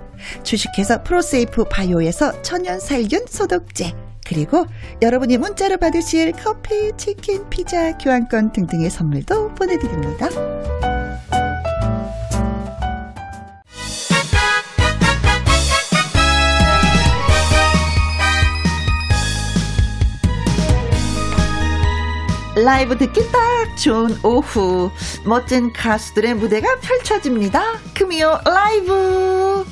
주식회사 프로세이프 바이오에서 천연 살균 소독제 그리고 여러분이 문자로 받으실 커피, 치킨, 피자, 교환권 등등의 선물도 보내드립니다. 라이브 듣기 딱 좋은 오후 멋진 가수들의 무대가 펼쳐집니다. 금요 라이브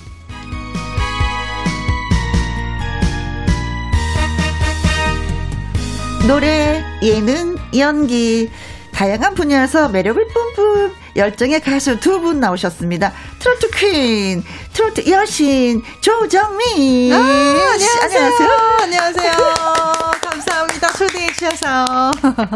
노래, 예능, 연기 다양한 분야에서 매력을 뿜뿜 열정의 가수 두 분 나오셨습니다. 트로트 퀸, 트로트 여신 조정민. 아, 씨, 안녕하세요. 안녕하세요. 감사합니다. 초대해 주셔서.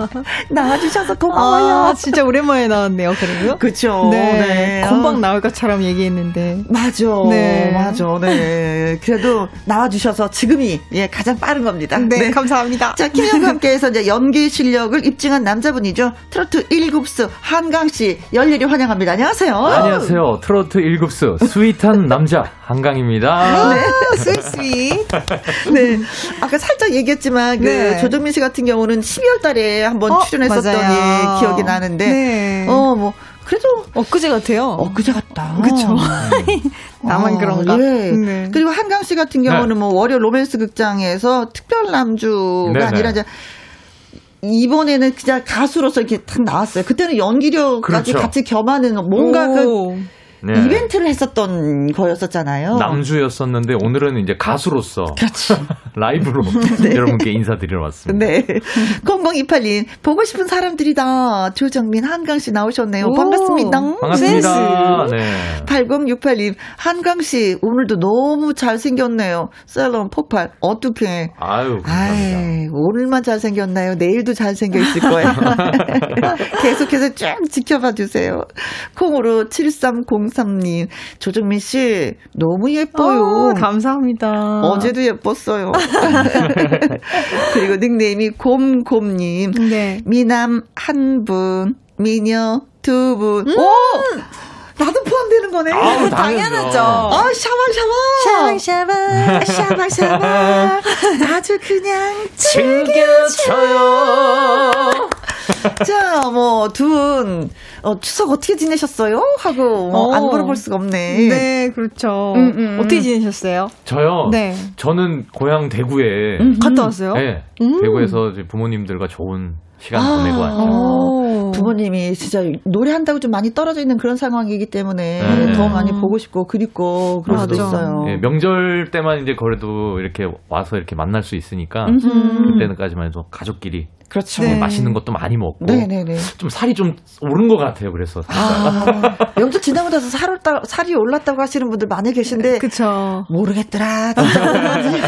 나와주셔서 고마워요. 아, 진짜 오랜만에 나왔네요. 그리고요. 그쵸. 네. 네. 금방 어. 나올 것처럼 얘기했는데. 맞아. 네. 맞아. 네. 그래도 나와주셔서 지금이 예, 가장 빠른 겁니다. 네, 감사합니다. 자, 김영과 함께해서 이제 연기 실력을 입증한 남자분이죠. 트로트 1급수 한강씨 열렬히 환영합니다. 안녕하세요. 안녕하세요. 트로트 1급수 sweet한 남자 한강입니다. 네. 스윗 스윗. 네. 아까 살짝 얘기했지만 그 네. 조정민 씨 같은 경우는 12월 달에 한번 어, 출연했었던. 예, 기억이 나는데 네. 어, 뭐 그래도 엊그제 같아요. 엊그제 같다. 그쵸. 나만 아, 그런가? 예. 네. 그리고 한강 씨 같은 경우는 뭐 월요 로맨스 극장에서 특별 남주가 네네. 아니라 이제 이번에는 그냥 가수로서 이렇게 탁 나왔어요. 그때는 연기력까지 그렇죠. 같이 겸하는 뭔가 그 오. 네. 이벤트를 했었던 거였었잖아요. 남주였었는데 오늘은 이제 가수로서 그렇지. 라이브로 여러분께 인사드리러 왔습니다. 네. 0028님, 보고 싶은 사람들이다. 조정민, 한강 씨 나오셨네요. 오, 반갑습니다. 반갑습니다. 네. 8068님, 한강 씨, 오늘도 너무 잘생겼네요. 셀럽 폭발. 어떡해. 아유, 감사합니다. 아이, 오늘만 잘생겼나요? 내일도 잘생겨 있을 거예요. 계속해서 쭉 지켜봐 주세요. 콩으로 7303님, 조정민 씨, 너무 예뻐요. 어, 감사합니다. 어제도 예뻤어요. 그리고 닉네임이 곰곰님. 네. 미남 한 분, 미녀 두 분. 오! 나도 포함되는 거네. 아우, 당연하죠. 아, 샤방, 샤방. 샤방 샤방. 샤방, 샤방. 아주 그냥. 챙겨줘요. 자, 뭐, 두 분, 어, 추석 어떻게 지내셨어요? 하고, 뭐, 안 어. 물어볼 수가 없네. 네, 그렇죠. 음, 음, 어떻게 음. 지내셨어요? 저요. 네. 저는 고향 대구에 갔다 왔어요? 네, 음. 대구에서 이제 부모님들과 좋은 시간 아. 보내고 왔죠. 오. 부모님이 진짜 노래한다고 좀 많이 떨어져 있는 그런 상황이기 때문에 네. 더 많이 보고 싶고 그립고 그럴 수도. 있어요. 예, 명절 때만 이제 그래도 이렇게 와서 이렇게 만날 수 있으니까 음. 그때는까지만 해도 가족끼리 그렇죠. 네. 맛있는 것도 많이 먹고 네네네. 좀 살이 좀 오른 것 같아요. 그래서 아, 명절 지나고 나서 살 올다, 살이 올랐다고 하시는 분들 많이 계신데 그쵸. 모르겠더라. 진짜.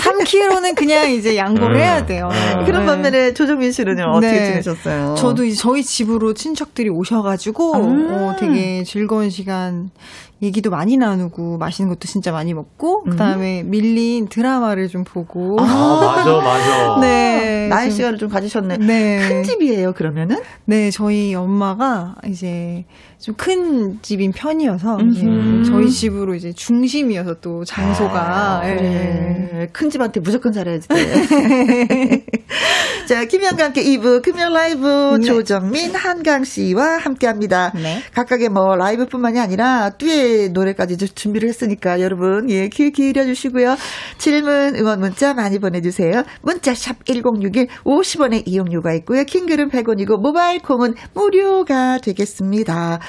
3kg는 그냥 이제 양보를 음. 해야 돼요. 그런 네. 반면에 조정민 씨는요 어떻게 네. 지내셨어요? 저도 이제 저희 집으로 친척들이 오셔가지고 음. 어, 되게 즐거운 시간 얘기도 많이 나누고 맛있는 것도 진짜 많이 먹고 그다음에 밀린 드라마를 좀 보고 아, 맞아, 맞아. 네 나의 좀- 시간을 좀 가지셨네. 네. 큰 집이에요 그러면은? 네, 저희 엄마가 이제 좀 큰 집인 편이어서 음. 저희 집으로 이제 중심이어서 또 장소가 예. 그래. 큰 집한테 무조건 잘해야지. 돼. 자, 김현과 함께 2부 금연 라이브 네. 조정민, 한강 씨와 함께 합니다. 네. 각각의 뭐 라이브뿐만이 아니라 듀엣 노래까지 좀 준비를 했으니까 여러분, 예, 귀 기울여 주시고요. 질문, 응원 문자 많이 보내주세요. 문자 샵 1061, 50원의 이용료가 있고요. 킹글은 100원이고, 모바일 콩은 무료가 되겠습니다.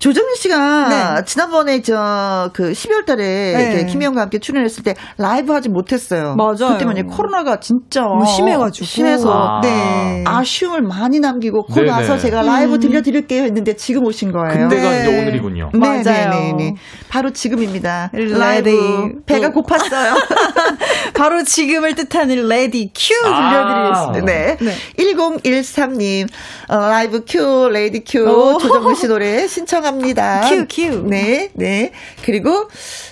조정민 씨가 네. 지난번에 저 그 12월 달에 네. 김혜영과 함께 출연했을 때 라이브 하지 못했어요. 맞아요. 그 때문에 코로나가 진짜 너무 심해가지고 심해서 아. 네. 아쉬움을 많이 남기고 고 네네. 나서 제가 라이브 음. 들려드릴게요 했는데 지금 오신 거예요. 그때가 네. 이제 오늘이군요. 맞아요. 네네네. 바로 지금입니다. Ready. 라이브 배가 또. 고팠어요. 바로 지금을 뜻하는 Ready Q 아. 들려드리겠습니다. 네. 네. 1013님, 어, 라이브 큐, Ready Q, 오. 조정민 씨 노래 신청 합니다. 큐, 큐. 네, 네. 그리고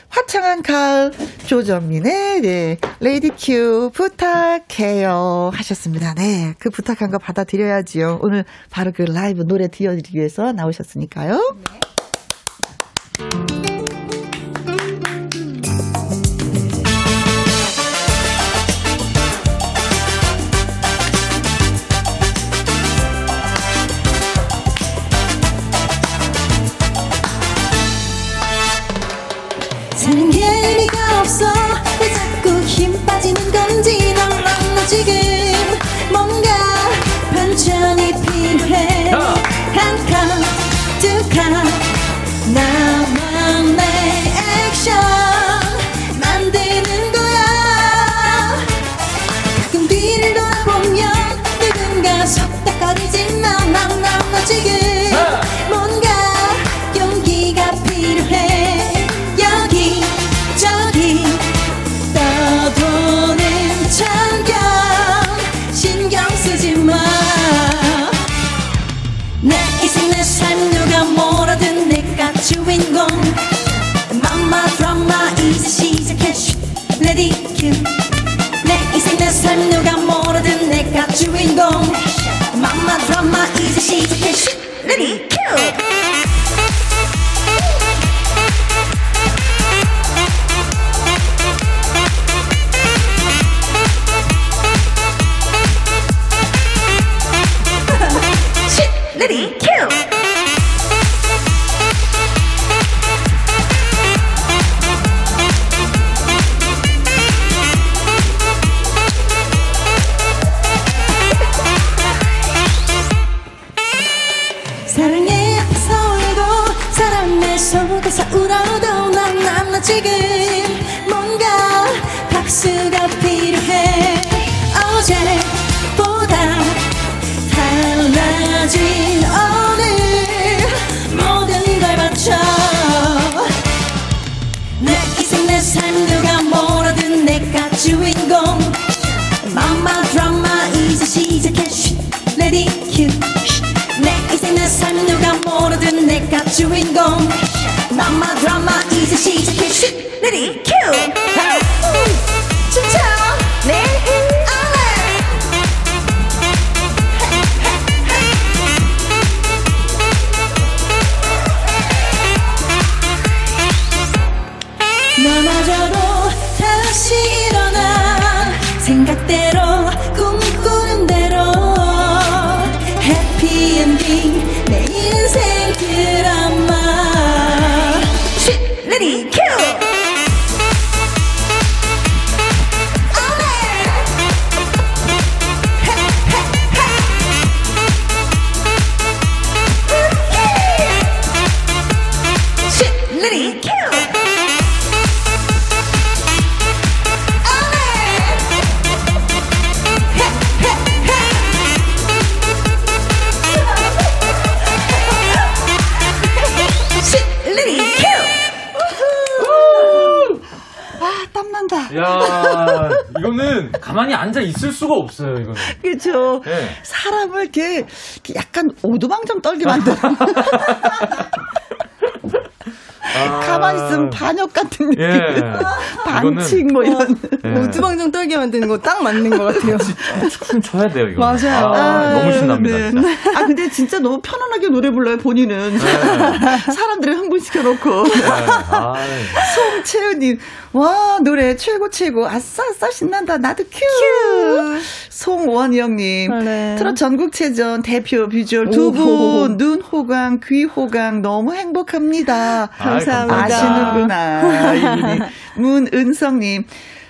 화창한 가을 조정민의 네, Ready Q 부탁해요 하셨습니다. 네, 그 부탁한 거 받아드려야지요. 오늘 바로 그 라이브 노래 들려드리기 위해서 나오셨으니까요. 사 액 반칙 뭐 이런. 예. 오두방정 떨게 만드는 거 딱 맞는 것 같아요. 춤 춰야 돼요, 이거. 맞아요. 아, 너무 신납니다, 네. 진짜. 아, 근데 진짜 너무 편안하게 노래 불러요, 본인은. 사람들을 흥분시켜 놓고. 아, 송채은님, 와, 노래 최고, 최고. 아싸, 아싸, 신난다. 나도 큐. 송원영님, 네. 트롯 전국체전 대표 비주얼 두 분, 눈 호강, 귀 호강, 너무 행복합니다. 아이, 감사합니다. 아시는구나. 문은성님,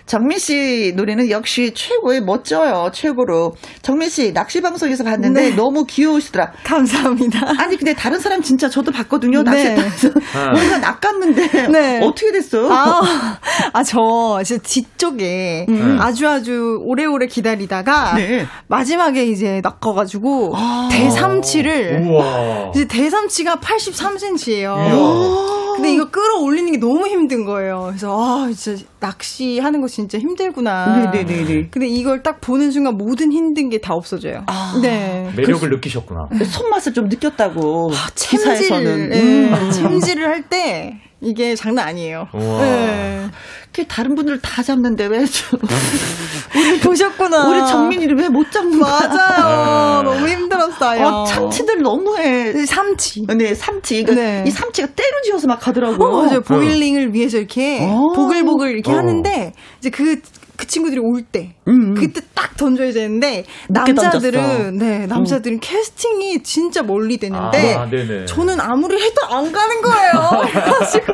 정민 씨 노래는 역시 최고의 멋져요. 최고로. 정민 씨 낚시 방송에서 봤는데 네. 너무 귀여우시더라. 감사합니다. 아니 근데 다른 사람 진짜 저도 봤거든요. 네. 낚시터에서 뭔가 낚았는데 네. 어떻게 됐어요? 아, 아, 저, 진짜 뒤쪽에 음. 아주 아주 오래오래 기다리다가 네. 마지막에 이제 낚아가지고 아. 대삼치를 우와. 이제 대삼치가 83cm예요. 근데 이거 끌어올리는 게 너무 힘든 거예요. 그래서 아, 진짜 낚시하는 거 진짜 힘들구나. 네네네네. 근데 이걸 딱 보는 순간 모든 힘든 게 다 없어져요. 아. 네. 매력을 느끼셨구나. 손맛을 좀 느꼈다고 챔질, 기사에서는. 예, 음. 챔질을 할 때 이게 장난 아니에요. 네. 그 다른 분들 다 잡는데 왜 저, 보셨구나. 우리 정민이를 왜 못 잡는 거야? 맞아요. 너무 힘들었어요. 어, 참치들 너무해. 삼치. 네, 삼치. 그러니까 네. 이 삼치가 때려지어서 막 가더라고요. 어, 맞아요. 보일링을 위해서 이렇게 어. 보글보글 이렇게 어. 하는데 이제 그, 그 친구들이 올 때, 음, 음. 그때 딱 던져야 되는데, 던졌어. 남자들은, 네, 남자들은 캐스팅이 진짜 멀리 되는데, 아. 저는 아무리 해도 안 가는 거예요.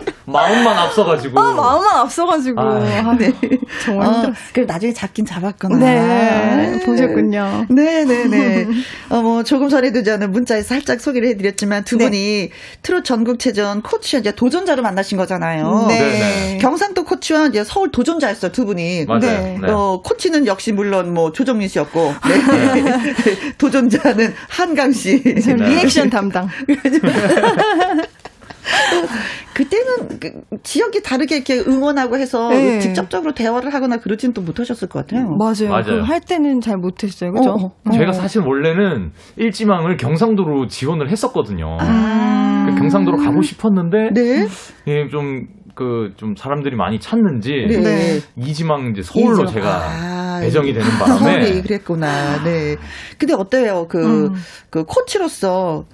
마음만 앞서가지고. 아, 마음만 앞서가지고. 아, 아, 네. 정말 어, 힘들었어요. 그래 나중에 잡긴 잡았구나. 네, 보셨군요. 네네 네. 어, 뭐, 조금 전에도 저는 문자에서 살짝 소개를 해드렸지만 두 네. 분이 트롯 전국체전 코치와 이제 도전자로 만나신 거잖아요. 네. 네네. 경상도 코치와 이제 서울 도전자였어요, 두 분이. 맞아요. 네. 네. 어, 코치는 역시 물론 뭐 조정민 씨였고, 네. 도전자는 한강 씨. 저 리액션 담당. 그때는 그 지역이 다르게 이렇게 응원하고 해서 네. 직접적으로 대화를 하거나 그러지는 또 못하셨을 것 같아요. 맞아요. 맞아요. 그할 때는 잘 못했어요. 그죠? 어, 어. 제가 사실 원래는 일지망을 경상도로 지원을 했었거든요. 아. 그 경상도로 가고 싶었는데 네. 예, 좀 그 좀 사람들이 많이 찾는지 네. 네. 이지망 이제 서울로 이지망. 제가 아, 애정이 되는 허리 바람에 그랬구나. 네. 근데 어때요? 그, 음. 그 코치로서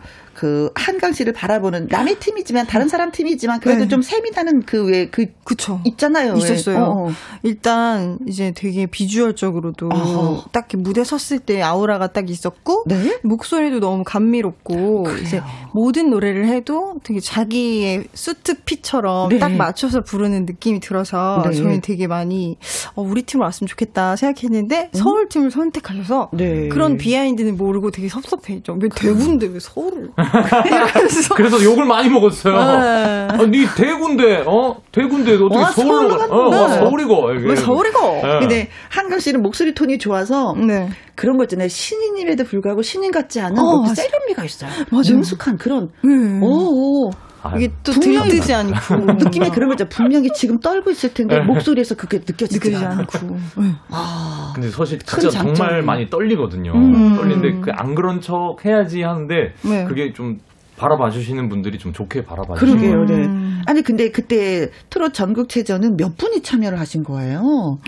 그 한강 씨를 바라보는 남의 팀이지만 다른 사람 팀이지만 그래도 네. 좀 셈이 나는 그왜그 그쵸. 있잖아요. 왜. 있었어요. 어, 어. 일단 이제 되게 비주얼적으로도 어허. 딱 이렇게 무대 섰을 때 아우라가 딱 있었고 네. 목소리도 너무 감미롭고 이제 모든 노래를 해도 되게 자기의 수트 핏처럼 네. 딱 맞춰서 부르는 느낌이 들어서 네. 저희는 되게 많이 어, 우리 팀으로 왔으면 좋겠다 생각했는데 서울 팀을 선택하셔서 음? 네. 그런 비하인드는 모르고 되게 섭섭해했죠. 왜 대구인데 왜 서울을? 이러면서 그래서 욕을 많이 먹었어요. 네. 아, 니 대구인데, 어? 대구인데 어떻게 와, 서울로 가? 어, 와, 갔는데. 서울이고. 이게. 왜 서울이고? 예. 근데 한강 씨는 목소리 톤이 좋아서 네. 그런 거 있잖아요. 신인임에도 불구하고 신인 같지 않은 어, 뭐 맞아. 세련미가 있어요. 맞아요. 능숙한 그런. 네. 오, 오. 아유, 이게 또 분명히 들뜨지 않고 느낌이 그런 거죠. 분명히 지금 떨고 있을 텐데 네. 목소리에서 그게 느껴지지. 않고. 아, 근데 사실 큰 진짜. 정말 많이 떨리거든요. 음. 떨리는데 그 안 그런 척 해야지 하는데 네. 그게 좀 바라봐 주시는 분들이 좀 좋게 바라봐 주시는 그러게요. 네. 음. 아니 근데 그때 트롯 전국체전은 몇 분이 참여를 하신 거예요?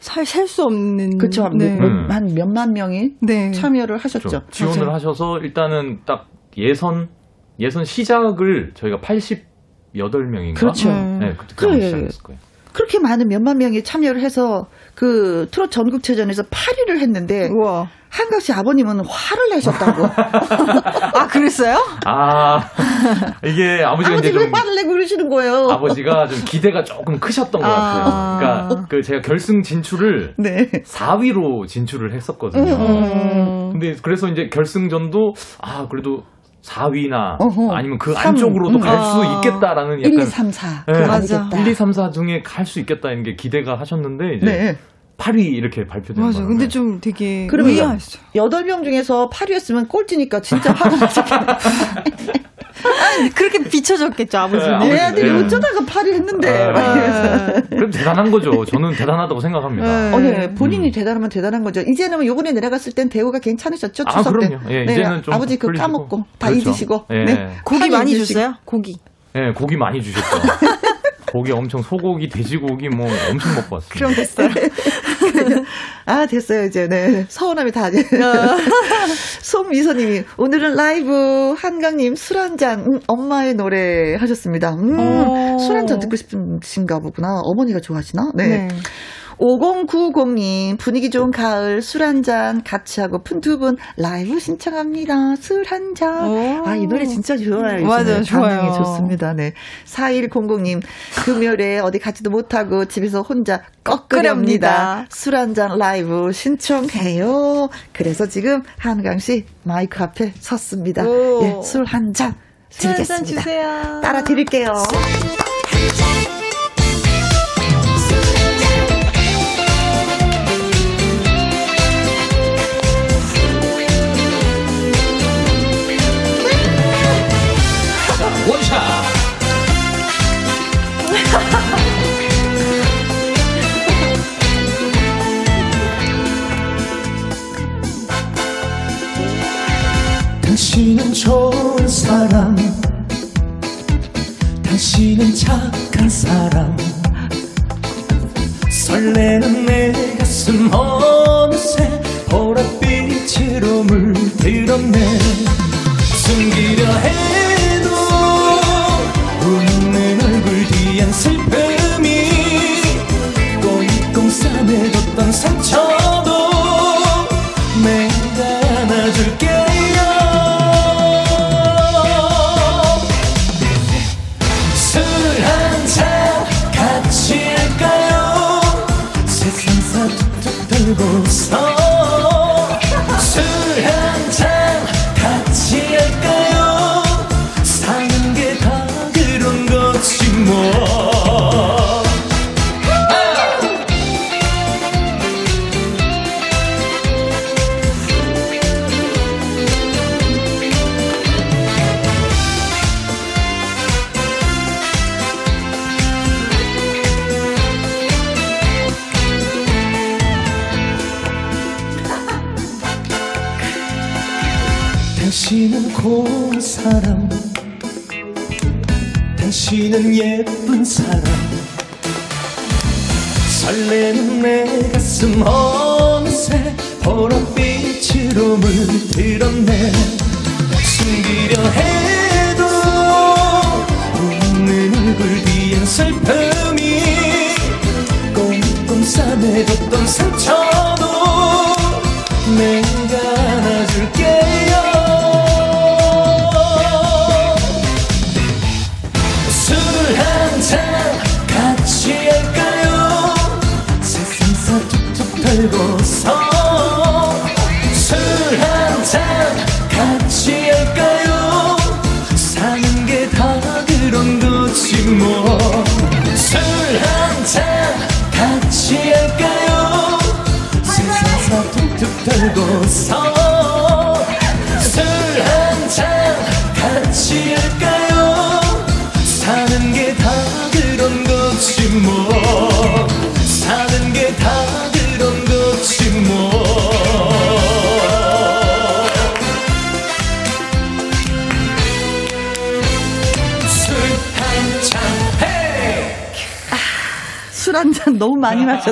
살셀 수 없는. 그렇죠. 네. 음. 한 몇만 명이 네. 참여를 하셨죠. 좀 지원을 맞아요. 하셔서 일단은 딱 예선 예선 시작을 저희가 88명인가? 그렇죠. 네, 그때 그래. 시작했을 거예요. 그렇게 많은 몇만 명이 참여를 해서 그 트롯 전국체전에서 8위를 했는데 우와. 한강 씨 아버님은 화를 내셨다고. 아, 그랬어요? 아 이게 아버지가 이제 아버지 왜좀 화를 내고 그러시는 거예요? 아버지가 좀 기대가 조금 크셨던 것 아. 같아요. 그러니까 그 제가 결승 진출을 네. 4위로 진출을 했었거든요. 음. 근데 그래서 이제 결승전도 아 그래도 4위나 어허. 아니면 그 삼. 안쪽으로도 음. 갈수 아. 있겠다라는 1, 2, 약간 3, 4. 네. 맞아. 아니겠다. 1, 2, 3, 4 중에 갈 수 있겠다는 게 기대가 하셨는데 이제 네. 8위 이렇게 발표된 맞아. 바람에 근데 좀 되게 그러면 의아했어요. 8명 중에서 8위였으면 꼴찌니까 진짜 화가 나셨겠네. 그렇게 비춰졌겠죠, 아버지는. 네, 내 아들이 네. 어쩌다가 8위 했는데. 아. 막 이러면서. 그럼 대단한 거죠. 저는 대단하다고 생각합니다. 네. 어, 네. 본인이 대단하면 대단한 거죠. 이제는 요번에 내려갔을 땐 대우가 괜찮으셨죠? 아, 추석 때. 그럼요. 예, 네, 이제는 좀 아버지 그 풀리시고. 까먹고 다 그렇죠. 잊으시고. 예. 네. 고기 많이. 줬어요? 고기. 네, 고기 많이 주셨죠. 고기 엄청 소고기, 돼지고기 뭐 엄청 먹고 왔습니다. 그럼 됐어요. 아, 됐어요, 이제. 네. 서운함이 다. 어. 송미선님이, 오늘은 라이브 한강님 술 한잔, 음, 엄마의 노래 하셨습니다. 음, 어. 술 한잔 듣고 싶으신가 보구나. 어머니가 좋아하시나? 네. 네. 5090님, 분위기 좋은 가을 술 한잔 같이 하고픈 두분 라이브 신청합니다. 술 한잔. 오. 아, 이 노래 진짜 좋아요. 맞아요, 좋아요. 좋습니다. 네. 4100님, 금요일에 어디 가지도 못하고 집에서 혼자 꺾으렵니다. 술 한잔 라이브 신청해요. 그래서 지금 한강 씨 마이크 앞에 섰습니다. 오. 예, 술한잔술 한잔 드리겠습니다. 주세요. 따라 드릴게요. 당신은 좋은 사람. 당신은 착한 사람. 설레는 내 가슴 어느새 보랏빛으로 물들었네. 숨기려 해 싸매뒀던 상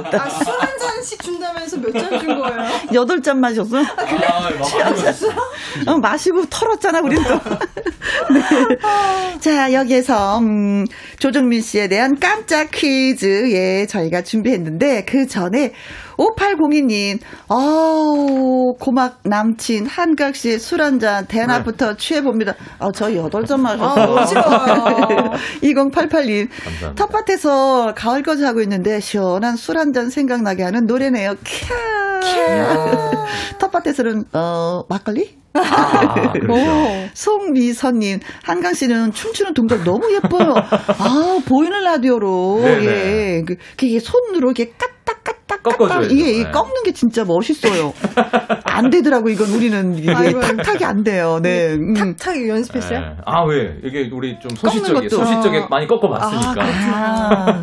마셨다. 술한 잔씩 준다면서 몇 잔 준 거예요? 여덟 잔 마셨어? 어, 마시고 털었잖아, 우린 또. 네. 자, 여기에서, 음, 조정민 씨에 대한 깜짝 퀴즈, 예, 저희가 준비했는데, 그 전에, 5802님, 아우, 고막 남친, 한각 씨술한 잔, 대낮부터 취해봅니다. 아, 저 여덟 잔 마셨어요. 아, 어지러워요. 2088님, 감사합니다. 텃밭에서 가을거지 하고 있는데, 시원한 술 한 잔 생각나게 하는 노래네요. 캬. 텃밭에서는, 어, 막걸리? 아, 그렇죠. 송미선님, 한강 씨는 춤추는 동작 너무 예뻐요. 아, 보이는 라디오로, 네네. 예. 그, 그게 손으로 이렇게 까딱까딱. 예, 예, 네. 꺾는 게 진짜 멋있어요. 안 되더라고, 이건 우리는. 이게 아이고, 아이고. 탁탁이 안 돼요. 네. 음. 탁탁 연습했어요? 네. 아, 왜? 이게 우리 좀 소시적에. 소시적에 많이 꺾어봤으니까. 아,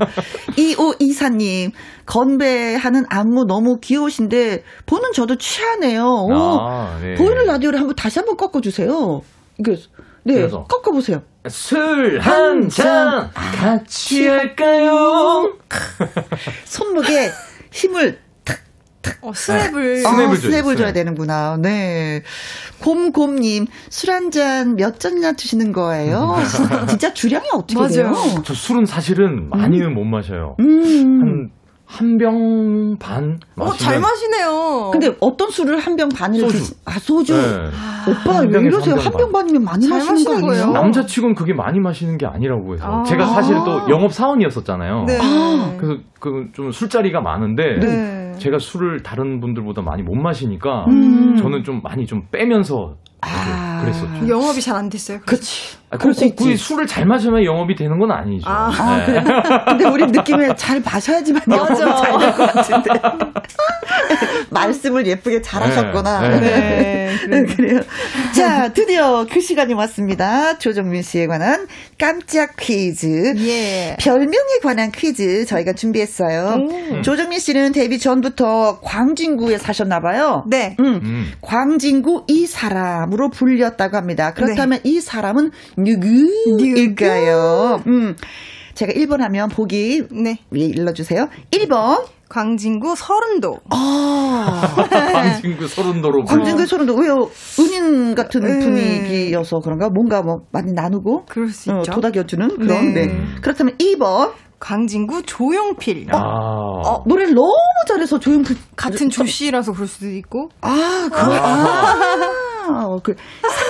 2524님, 건배하는 안무 너무 귀여우신데, 보는 저도 취하네요. 오, 아, 네. 보이는 라디오를 한번 다시 한번 꺾어주세요. 이게, 네, 그래서? 꺾어보세요. 술 한 잔 같이 할까요? 손목에 힘을 어, 스냅을. 아, 스냅을 줘야죠, 스냅을 줘야 스냅. 되는구나. 네. 곰곰님, 술 한 잔 몇 잔이나 드시는 거예요? 진짜 주량이 어떻게 맞아요. 돼요? 저 술은 사실은 많이는 못 마셔요. 음. 한, 한 병 반? 어, 잘 마시네요. 근데 어떤 술을 한 병 반을 소주. 드시, 아, 소주? 네. 오빠, 한 왜 병에서 이러세요? 한 한 병 병 반이면 많이 잘 마시는 거 마시는 아니에요? 거예요. 남자치고는 그게 많이 마시는 게 아니라고 해서. 아. 제가 사실 또 영업 사원이었었잖아요. 네. 아. 그래서 그 좀 술자리가 많은데 네. 제가 술을 다른 분들보다 많이 못 마시니까 음. 저는 좀 많이 좀 빼면서 아. 그랬었죠. 영업이 잘 안 됐어요. 그치. 아, 그럴 수 있지. 술을 잘 마시면 영업이 되는 건 아니죠. 아. 아, 네. 그래. 근데 우리 느낌에 잘 마셔야지만 영업이 잘될 것 같은데. 말씀을 예쁘게 잘하셨구나. 네, 네. 네, 그래요. 자, 드디어 그 시간이 왔습니다. 조정민 씨에 관한 깜짝 퀴즈. 예. 별명에 관한 퀴즈 저희가 준비했어요. 조정민 씨는 데뷔 전부터 광진구에 사셨나 봐요. 네. 음, 음. 광진구 이 사람으로 불렸다고 합니다. 그렇다면 이 사람은 누구일까요? 음, 제가 1번 하면 보기 네. 위에 일러주세요. 1번. 광진구 서른도. 아, 광진구 서른도로. 광진구 소름도 왜요? 은인 같은 네. 분위기여서 그런가? 뭔가 뭐 많이 나누고 그럴 수 어, 있죠. 도닥여주는 그런. 네. 네. 그렇다면 2번. 광진구 조용필. 아. 어, 노래를 너무 잘해서 조용필 같은 조씨라서 그럴 수도 있고. 아, 그, 아, 어, 그,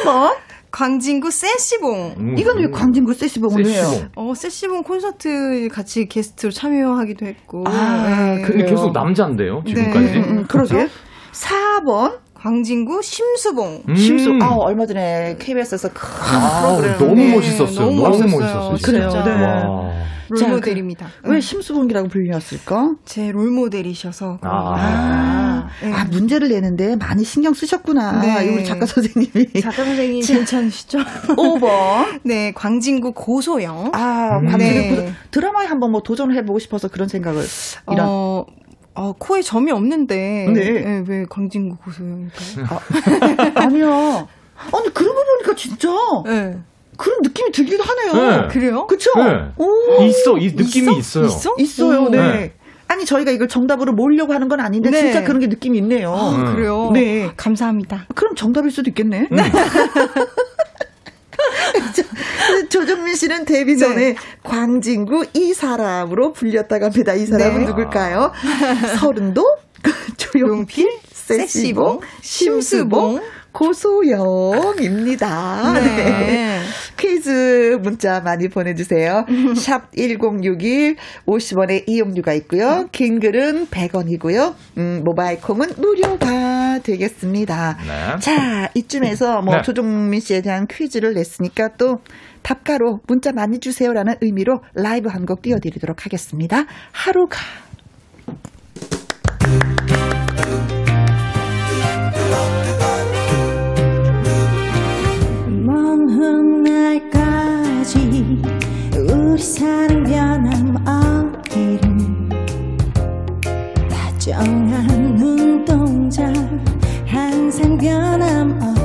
3번. 광진구 세시봉. 음. 이건 왜 광진구 세시봉을 해요? 세시봉. 어, 세시봉 콘서트 같이 게스트로 참여하기도 했고. 아, 네. 근데 계속 남자인데요, 지금까지. 네. 음, 그러게. 4번. 광진구 심수봉. 음. 심수. 아, 얼마 전에 KBS에서 큰 아, 프로그램. 너무 네, 멋있었어요. 너무 너무, 멋있었어요. 멋있었어요. 그래요, 진짜. 네. 와. 롤모델입니다. 왜 심수봉이라고 불렸을까? 제 롤모델이셔서. 아. 것 아. 네. 아, 문제를 내는데 많이 신경 쓰셨구나. 네. 우리 작가 선생님이. 작가 선생님 괜찮으시죠? 5번. 네, 광진구 고소영. 아, 음. 광진구 네. 그 드라마에 한번 뭐 도전을 해보고 싶어서 그런 생각을. 이런. 어, 어, 코에 점이 없는데. 네. 왜 광진구 고소영일까요? 아 니요. 아니, 그러고 보니까 진짜 네. 그런 느낌이 들기도 하네요. 네. 그래요? 그쵸? 네. 오. 있어, 이 느낌이 있어요. 있어? 있어요, 오. 네. 네. 아니 저희가 이걸 정답으로 모으려고 하는 건 아닌데 네. 진짜 그런 게 느낌이 있네요. 아, 그래요? 네. 감사합니다. 그럼 정답일 수도 있겠네. 저- 조정민 씨는 데뷔 전에 광진구 이 사람으로 불렸다고 합니다. 이 사람은 네. 누굴까요? 서른도, 조용필, 세시봉, 심수봉, 고소영입니다. 네. 퀴즈 문자 많이 보내주세요. 샵 1061, 50원의 이용료가 있고요. 긴 글은 100원이고요. 음, 모바일 콩은 무료가 되겠습니다. 네. 자, 이쯤에서 뭐 네. 조종민 씨에 대한 퀴즈를 냈으니까 또 답가로 문자 많이 주세요라는 의미로 라이브 한 곡 띄워드리도록 하겠습니다. 하루가. 훗날까지 우리 사랑 변함없기를 다정한 눈동자 항상 변함없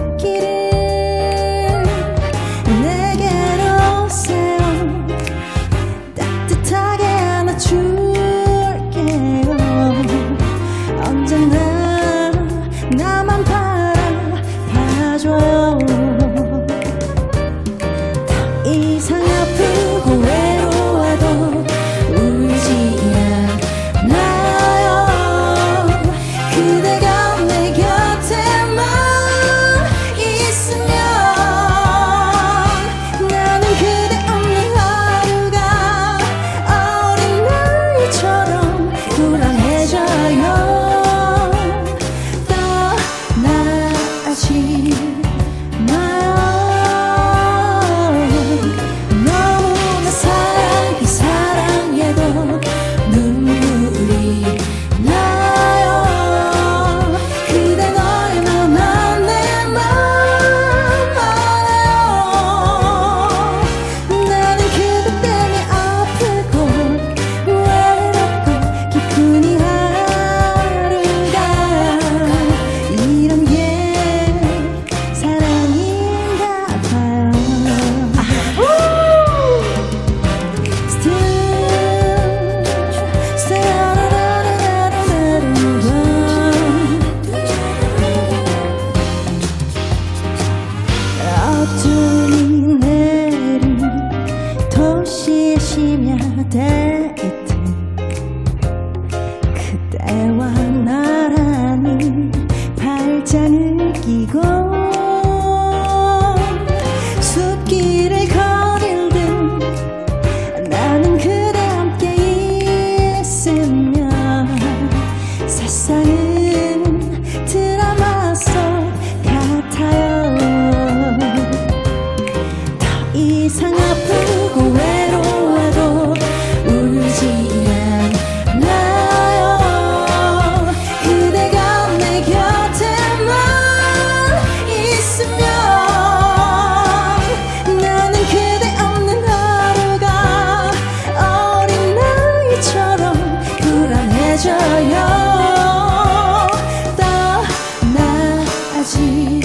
떠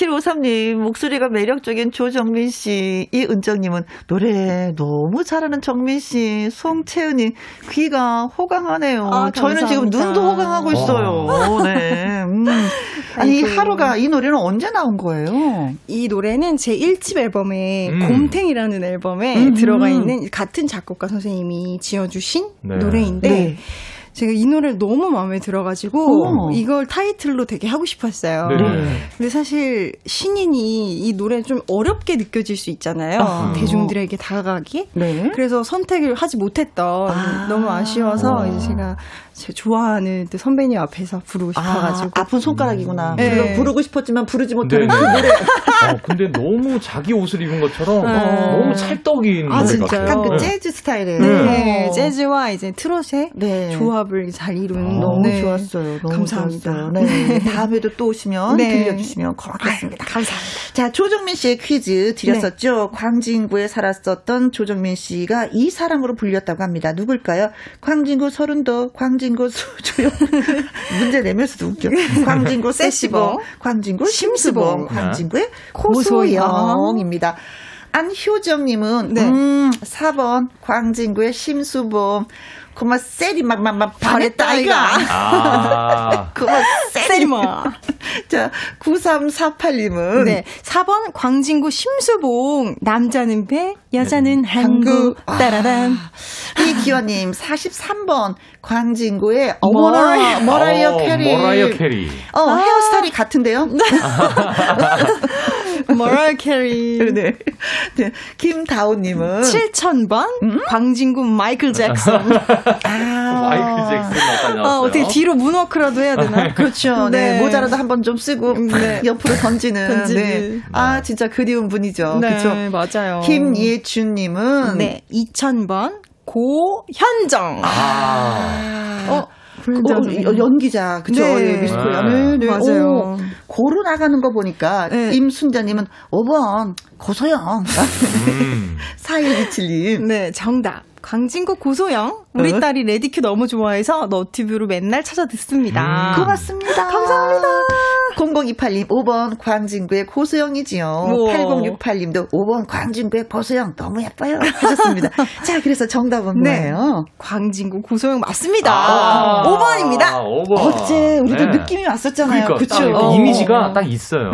2753님, 목소리가 매력적인 조정민 씨, 이은정님은 노래 너무 잘하는 정민 씨, 송채은님, 귀가 호강하네요. 아, 저희는 지금. 눈도 호강하고 있어요. 네. 음. 아니, 아이고. 하루가 이 노래는 언제 나온 거예요? 이 노래는 제 1집 앨범에 음. 곰탱이라는 앨범에 음. 들어가 있는 같은 작곡가 선생님이 지어주신 네. 노래인데 네. 제가 이 노래를 너무 마음에 들어가지고 어. 이걸 타이틀로 되게 하고 싶었어요. 네. 근데 사실 신인이 이 노래 좀 어렵게 느껴질 수 있잖아요. 아. 대중들에게 다가가기. 네. 그래서 선택을 하지 못했던 아. 너무 아쉬워서 이제 제가 제 좋아하는 또 선배님 앞에서 부르고 싶어가지고 아, 아픈 손가락이구나. 네. 물론 부르고 싶었지만 부르지 못하는 네네. 그 노래. 어, 근데 너무 자기 옷을 입은 것처럼 너무 찰떡인 아, 노래? 같아요. 약간 그 네. 재즈 스타일의. 네, 어. 재즈와 이제 트롯의 네. 조합을 잘 이룬 너무 네. 좋았어요. 너무 감사합니다. 좋았어요. 네. 다음에도 또 오시면 네. 들려주시면 고맙겠습니다. 감사합니다. 자, 조정민 씨의 퀴즈 드렸었죠. 광진구에 살았었던 조정민 씨가 이 사람으로 불렸다고 합니다. 누굴까요? 광진구 서른도, 광진 구 수조영. 문제 내면서도 웃겨. 광진구 세시봉, 광진구 심수봉. 광진구의 고소영. 고소영입니다. 안효정님은 네. 음, 4번 광진구의 심수봉. 그만 셀이 막막막 반했다 이가. 아, 그만 셀이 세리마. 자, 9348님은 네. 4번 광진구 심수봉. 남자는 배, 여자는 항구. 아. 따라란. 이기원님 43번 광진구의 어머나 머라이어 어, 캐리. 머라이어 캐리. 어 헤어스타일이 같은데요? 머라이어 캐리. 네. 네. 김다오님은 7000번 음? 광진구 마이클 잭슨. 아, 마이클 아, 나왔어요. 어떻게 뒤로 moonwalk라도 해야 되나? 그렇죠. 네. 네. 모자라도 한 번 좀 쓰고 네. 옆으로 던지는. 던지는. 네. 아 진짜 그리운 분이죠. 네, 그렇죠. 맞아요. 김예 준님은 네, 2000번 고현정. 아, 어. 어. 어, 연기자, 그쵸? 네. 예, 뮤지컬. 네. 네, 네. 맞아요. 오, 고로 나가는 거 보니까, 네. 임순자님은 5번, 고소영. 음. 4127님. 네, 정답. 광진구 고소영. 우리 어? 딸이 Ready Q 너무 좋아해서 너튜브로 맨날 찾아 듣습니다. 음. 고맙습니다. 감사합니다. 0028님, 5번 광진구의 고소영이지요. 우와. 8068님도 5번 광진구의 고소영 너무 예뻐요. 하셨습니다. 자, 그래서 정답은 네. 뭐예요? 광진구 고소영 맞습니다. 아, 5번입니다. 5번. 어제 우리도 네. 느낌이 왔었잖아요. 그러니까 그쵸? 딱 어. 이미지가 딱 있어요.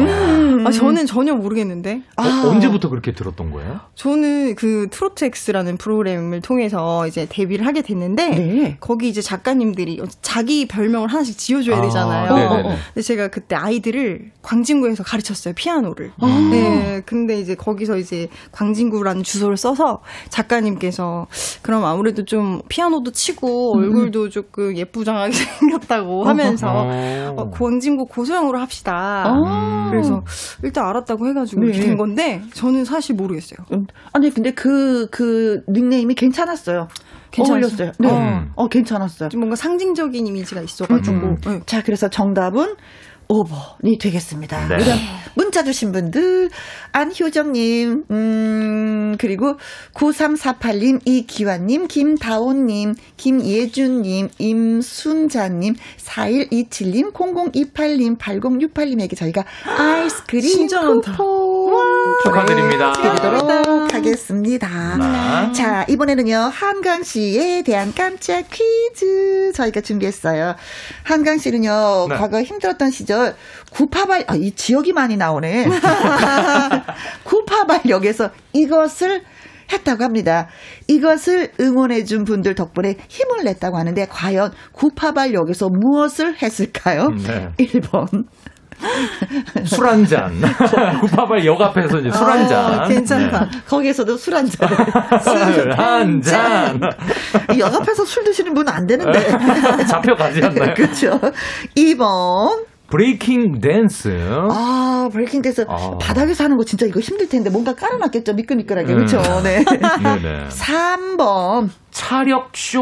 아, 저는 전혀 모르겠는데. 어, 언제부터 그렇게 들었던 거예요? 저는 그 트로트 X라는 프로그램을 통해서 이제 데뷔를 하게 됐는데 네. 거기 이제 작가님들이 자기 별명을 하나씩 지어줘야 아, 되잖아요. 네네네. 근데 제가 그때 아이들을 광진구에서 가르쳤어요 피아노를. 아. 네, 근데 이제 거기서 이제 광진구라는 주소를 써서 작가님께서 그럼 아무래도 좀 피아노도 치고 음. 얼굴도 조금 예쁘장하게 생겼다고 하면서 어. 어, 광진구 고소영으로 합시다. 아. 그래서 일단 알았다고 해가지고 이렇게 네. 된 건데 저는 사실 모르겠어요. 음, 아니 근데 그그 닉네임이 괜찮았어요. 괜찮았어요? 어울렸어요. 네. 음. 어 괜찮았어요. 좀 뭔가 상징적인 이미지가 있어가지고 음. 네. 자, 그래서 정답은 5번이 되겠습니다. 네. 문자 주신 분들, 안효정님, 음, 그리고 9348님, 이기환님, 김다온님, 김예준님, 임순자님, 4127님, 0028님, 8068님에게 저희가 아이스크림. 쿠폰 축하드립니다. 드리도록 하겠습니다. 네. 자, 이번에는요, 한강 씨에 대한 깜짝 퀴즈 저희가 준비했어요. 한강 씨는요, 네. 과거 힘들었던 시절, 구파발, 아, 이 지역이 많이 나오네. 구파발역에서 이것을 했다고 합니다. 이것을 응원해준 분들 덕분에 힘을 냈다고 하는데, 과연 구파발역에서 무엇을 했을까요? 네. 1번. 술 한 잔. 구파발 역 앞에서 이제 술 한 잔. 어, 괜찮다. 거기에서도 술 한 잔. 술 한 잔. 이 옆에서 술 드시는 분은 안 되는데. 잡혀가지 않나요? 그렇죠. 2번. breaking dance. 아, breaking dance. 아. 바닥에서 하는 거 진짜 이거 힘들 텐데 뭔가 깔아놨겠죠. 미끌미끌하게. 음. 그렇죠. 네. 네네. 3번. 차력 쇼.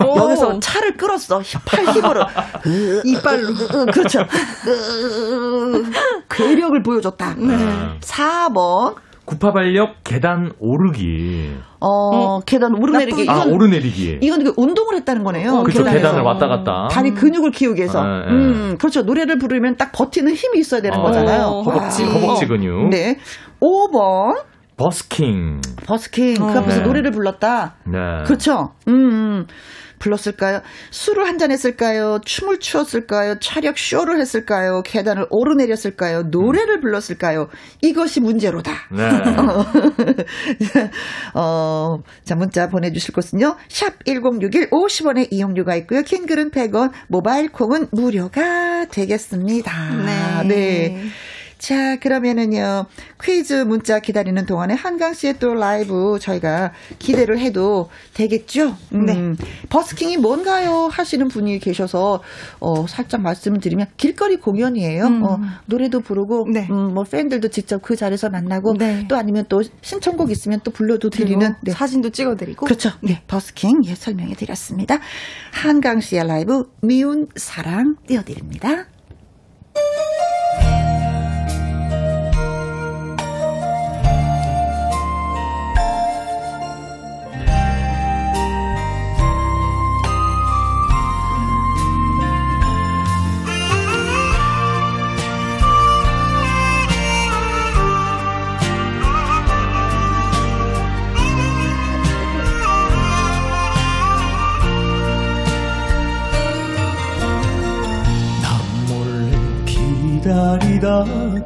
여기서 차를 끌었어. 팔 힘으로. 이빨로. 그렇죠. 으, 괴력을 보여줬다. 네. 4번. 구파발역 계단 오르기. 어, 계단 오르내리기. 아, 이건, 오르내리기. 이건 이거 운동을 했다는 거네요. 그렇죠. 계단에서. 계단을 왔다 갔다. 다리 근육을 키우기 위해서. 네, 네. 음, 그렇죠. 노래를 부르면 딱 버티는 힘이 있어야 되는 어, 거잖아요. 허벅지, 와. 허벅지 근육. 네. 5번. 버스킹. 버스킹. 그 앞에서 네. 노래를 불렀다. 네. 그렇죠. 음, 음. 불렀을까요? 술을 한 잔 했을까요? 춤을 추었을까요? 차력 쇼를 했을까요? 계단을 오르내렸을까요? 노래를 불렀을까요? 이것이 문제로다. 네. 어, 자, 문자 보내주실 곳은요. 샵 1061 50원의 이용료가 있고요. 킹글은 100원, 모바일 콩은 무료가 되겠습니다. 네. 네. 자, 그러면은요, 퀴즈 문자 기다리는 동안에 한강 씨의 또 라이브 저희가 기대를 해도 되겠죠? 네. 버스킹이 뭔가요? 하시는 분이 계셔서, 어, 살짝 말씀을 드리면, 길거리 공연이에요. 음. 어, 노래도 부르고, 네. 음, 뭐, 팬들도 직접 그 자리에서 만나고, 네. 또 아니면 또 신청곡 있으면 또 불러도 드리는, 네. 사진도 찍어 드리고. 그렇죠. 네, 버스킹 예 설명해 드렸습니다. 한강 씨의 라이브 미운 사랑 띄워 드립니다. 기다리다가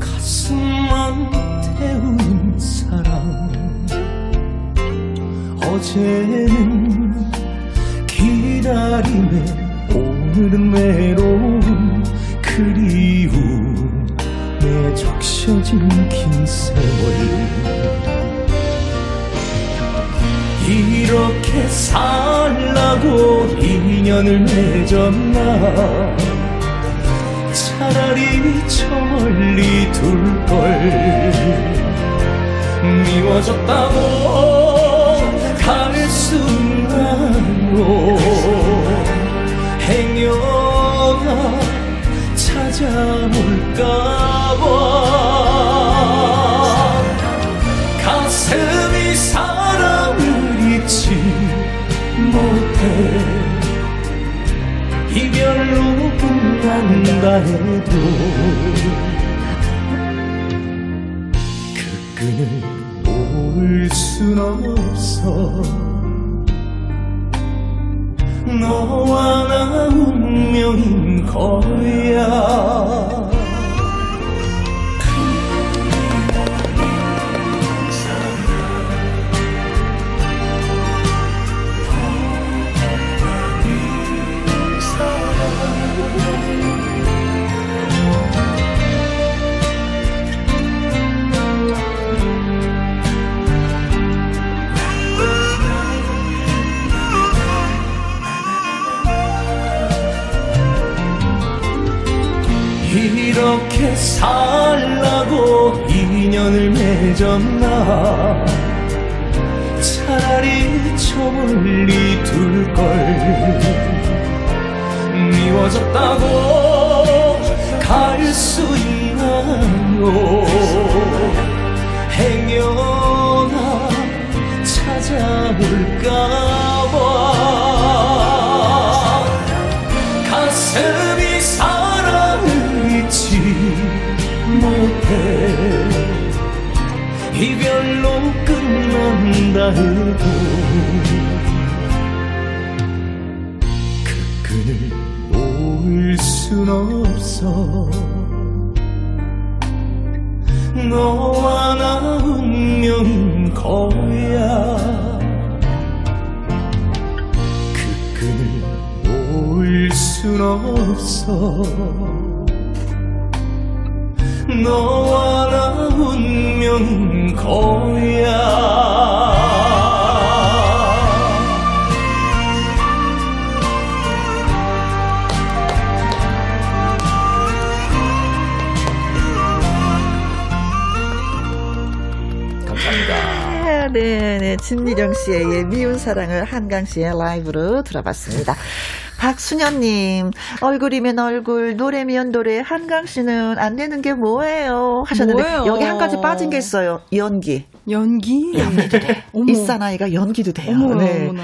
가슴만 태우는 사랑 어제는 기다림에 오늘은 외로움 그리움에 적셔진 긴 세월 이렇게 살라고 인연을 맺었나? 차라리 저 멀리 둘 걸. 미워졌다고 갈 순간으로 행여나 찾아올까 끝난다 해도 그 끈을 놓을 순 없어. 너와 나 운명인 거야 이렇게 살라고 인연을 맺었나? 차라리 저 멀리 둘 걸. 미워졌다고 갈 수 있나요? 행여나 찾아올까봐 이별로 끝난다 해도 그 끈을 놓을 순 없어. 너와 나 운명인 거야. 그 끈을 놓을 순 없어 너와 나 운명인 거야 아, 네, 네. 진미령 씨의 예, 미운 사랑을 한강 씨의 라이브로 들어봤습니다. 박순현님, 얼굴이면 얼굴, 노래면 노래, 한강 씨는 안 되는 게 뭐예요? 하셨는데, 뭐예요? 여기 한 가지 빠진 게 있어요. 연기. 연기? 연기도 돼. 어머. 일사나이가 연기도 돼요. 어머나, 네. 어머나.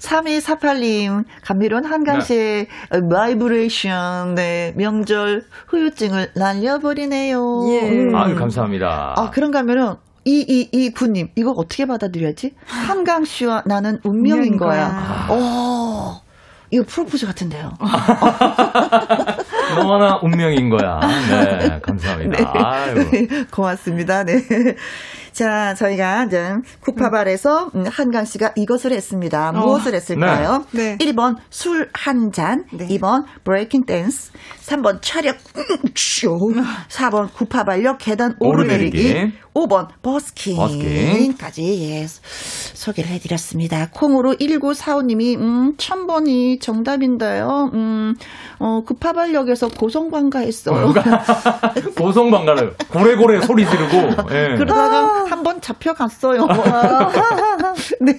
3248님, 감미로운 한강 씨의 바이브레이션, 네, 명절 후유증을 날려버리네요. 예. 음. 아유 감사합니다. 아, 그런가 하면은 2229님, 이거 어떻게 받아들여야지? 한강 씨와 나는 운명인 운명인 거야. 거야. 어, 이거 프로포즈 같은데요. 너나 운명인 거야. 네, 감사합니다. 아유. 네, 고맙습니다. 네. 자, 저희가 이제 구파발에서 음, 한강 씨가 이것을 했습니다. 무엇을 했을까요? 네. 1번 술 한 잔, 네. 2번 breaking dance, 3번 차력 쇼, 4번 구파발역 계단 오르내리기, 오르내리기. 5번 버스킹. 버스킹. 까지 예, 소개를 해드렸습니다. 콩으로 1945님이 음, 1000번이 정답인데요. 음, 어, 구파발역에서 고성방가했어요. 고성방가를 고래고래 소리 지르고. 예. 그러다가 한 번 잡혀갔어요. 네.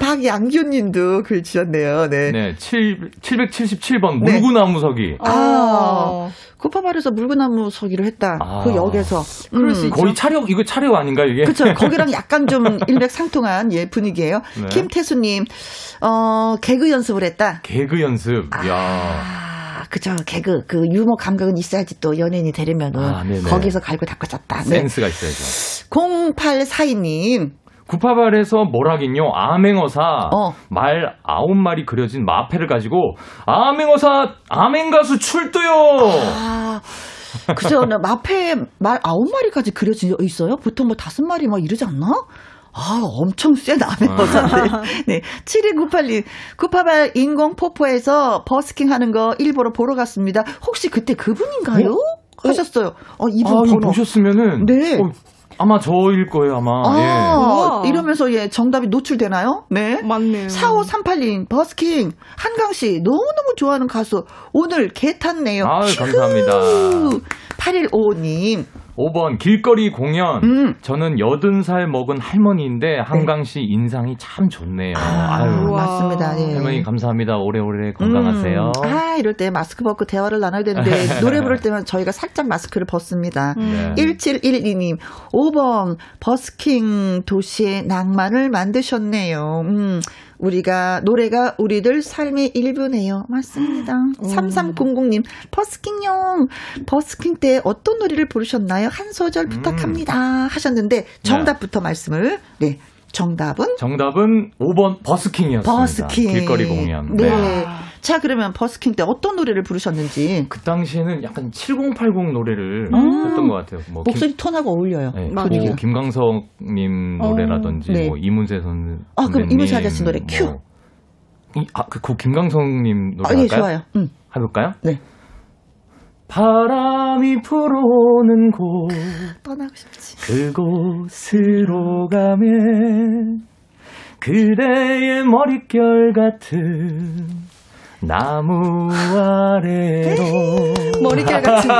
박양규 님도 글 주셨네요. 네. 네, 7, 777번 네. 물구나무 서기. 아, 쿠파발에서 물구나무 서기를 했다. 아. 그 역에서. 그럴 수 있죠. 거의 차력, 이거 차력 아닌가, 이게? 그렇죠. 거기랑 약간 좀 일맥상통한 예 분위기예요. 네. 김태수님, 어 개그 연습을 했다. 개그 연습. 야 아, 그죠. 개그 그 유머 감각은 있어야지 또 연예인이 되려면은 아. 거기서 갈고 닦고 잤다. 네. 센스가 있어야죠. 0842님, 구파발에서 뭘 하긴요, 암행어사, 어. 말 아홉 마리 그려진 마패를 가지고, 암행어사, 암행가수 출두요! 아, 그죠. 나 마패에 말 아홉 마리까지 그려져 있어요? 보통 뭐 다섯 마리 막 이러지 않나? 아, 엄청 센 남의 버섯인데. 네. 7298님, 구파발 인공포포에서 버스킹 하는 거 일보러 보러 갔습니다. 혹시 그때 그분인가요? 하셨어요. 어, 이분 아. 보셨으면은, 네. 어, 아마 저일 거예요, 아마. 아, 예. 이러면서 예, 정답이 노출되나요? 네. 맞네요. 4538님, 버스킹. 한강씨, 너무너무 좋아하는 가수. 오늘 개 탔네요. 아유, 감사합니다. 8155님. 5번 길거리 공연. 음. 저는 80살 먹은 할머니인데 한강 씨 인상이 참 좋네요. 아, 유. 맞습니다. 예. 할머니 감사합니다. 오래오래 건강하세요. 음. 아, 이럴 때 마스크 벗고 대화를 나눠야 되는데, 노래 부를 때만 저희가 살짝 마스크를 벗습니다. 네. 1712님, 5번, 버스킹 도시의 낭만을 만드셨네요. 음, 우리가, 노래가 우리들 삶의 일부네요. 맞습니다. 3300님, 버스킹용, 버스킹 때 어떤 노래를 부르셨나요? 한 소절 부탁합니다. 하셨는데, 정답부터 말씀을, 네, 정답은? 정답은 5번 버스킹이었습니다. 버스킹. 길거리 공연. 네. 자, 그러면 버스킹 때 어떤 노래를 부르셨는지. 그 당시에는 약간 7080 노래를 음. 했던 것 같아요. 뭐 김- 목소리 톤하고 어울려요. 네. 뭐 김광석님 노래라든지 어, 네. 뭐 이문세 선 아, 그럼 이문세 아저씨 노래 큐. 뭐. 이- 아, 그, 그 김광석님 노래 아, 예, 할까요? 좋아요. 음. 해볼까요? 네. 바람이 불어오는 곳 떠나고 싶지. 그곳으로 가면 그대의 머릿결 같은 나무 아래로 머릿결 같은.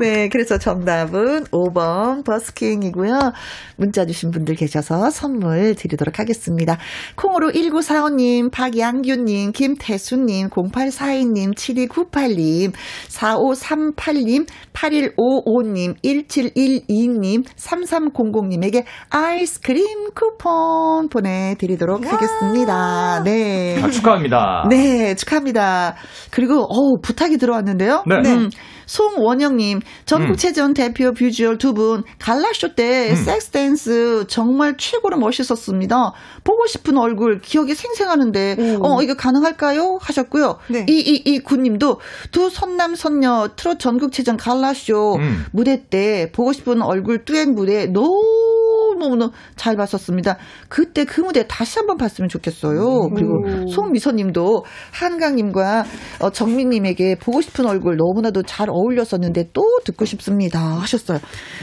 네, 그래서 정답은 5번 버스킹이고요. 문자 주신 분들 계셔서 선물 드리도록 하겠습니다. 콩으로 1945님, 박양규님, 김태수님, 0842님, 7298님, 4538님, 8155님, 1712님, 3300님에게 아이스크림 쿠폰 보내드리도록 하겠습니다. 네. 아, 축하합니다. 네, 축하합니다. 그리고, 어우, 부탁이 들어왔는데요. 네. 음, 송원영님, 전국체전 대표 비주얼 두 분, 갈라쇼 때 음. 섹스 댄스 정말 최고로 멋있었습니다. 보고 싶은 얼굴 기억이 생생하는데, 어, 이거 가능할까요? 하셨고요. 네. 이이이 군님도 두 선남 선녀 트롯 전국체전 갈라쇼 음. 무대 때 보고 싶은 얼굴 듀엣 무대 너무너무 잘 봤었습니다. 그때 그 무대 다시 한번 봤으면 좋겠어요. 그리고 송미선님도 한강님과 어, 정민님에게 보고 싶은 얼굴 너무나도 잘 어울렸었는데 또 듣고 싶습니다 하셨어요.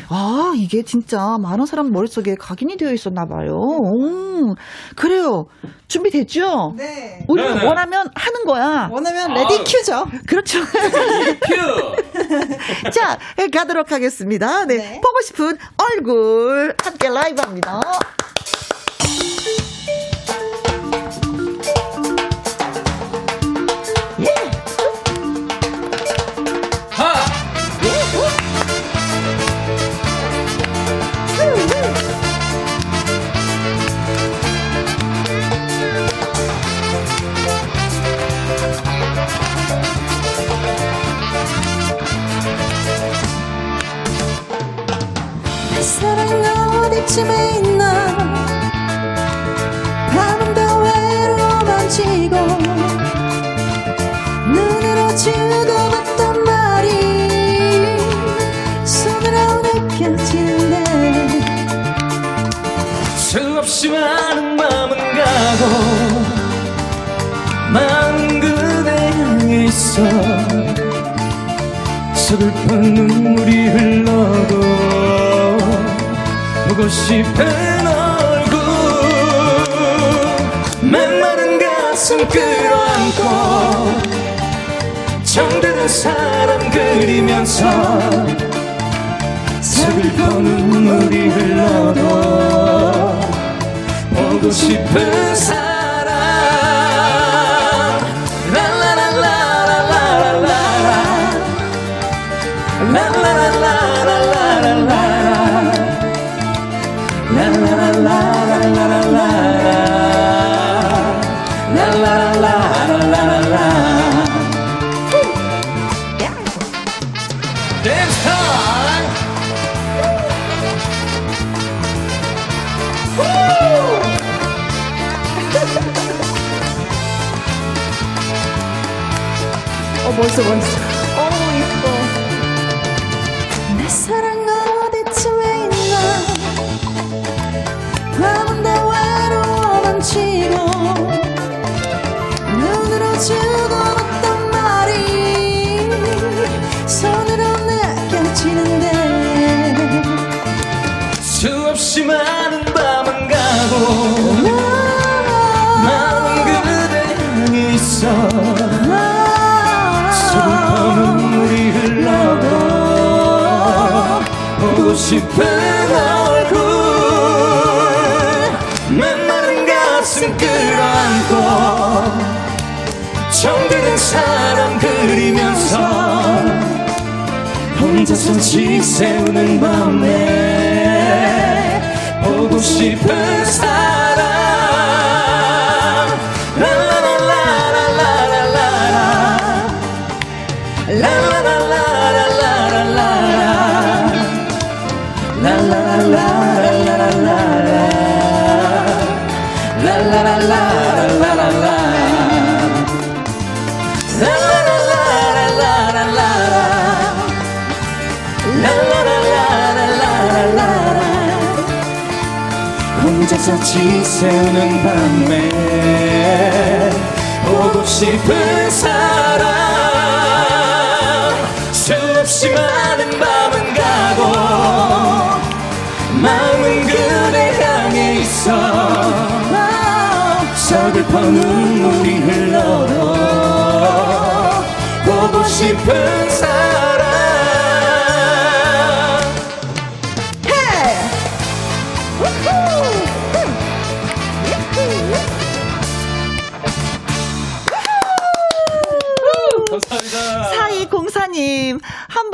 아 이게 진짜 많은 사람 머릿속에 각인이 되어 있었나 봐요. 음, 그래요. 준비됐죠? 네. 우리 네네. 원하면 하는 거야. 원하면 ready cue죠. 그렇죠. 자, 가도록 하겠습니다. 네. 네. 보고 싶은 얼굴 함께 라이브 합니다. 혼자서 지새우는 밤에 보고 싶은 사람 수없이 많은 밤은 가고 마음은 그대 향해 있어 서글픈 눈물이 흘러도 보고 싶은 사람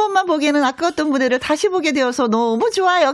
번만 보기에는 아까웠던 무대를 다시 보게 되어서 너무 좋아요.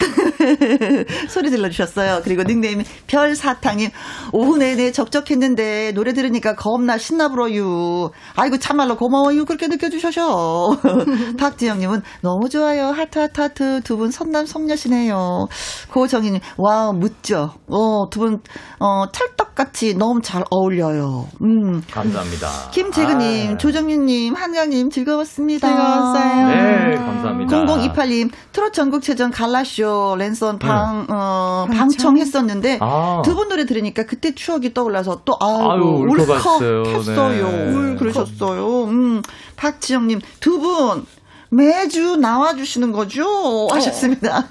꺄! 소리 들려주셨어요. 그리고 닉네임 별사탕님, 오후 내내 적적했는데 노래 들으니까 겁나 신나불어요. 아이고, 참말로 고마워요. 그렇게 느껴주셔서. 박지영님은 너무 좋아요. 하트, 하트, 하트. 두 분 선남, 선녀시네요. 고정희님, wow, 멋져. 어, 두 분, 어, 찰떡같이 너무 잘 어울려요. 음. 감사합니다. 김재근님, 아. 조정윤님, 한강님 즐거웠습니다. 즐거웠어요. 네, 감사합니다. 0028님, 트롯 전국체전 갈라쇼 랜선 방, 어, 방청? 방청 했었는데, 아. 두분 노래 들으니까 그때 추억이 떠올라서 또, 아유, 아유, 울컥했어요. 울컥 했어요. 네. 울, 그러셨어요. 음, 박지영님, 두 분, 매주 나와주시는 거죠? 하셨습니다.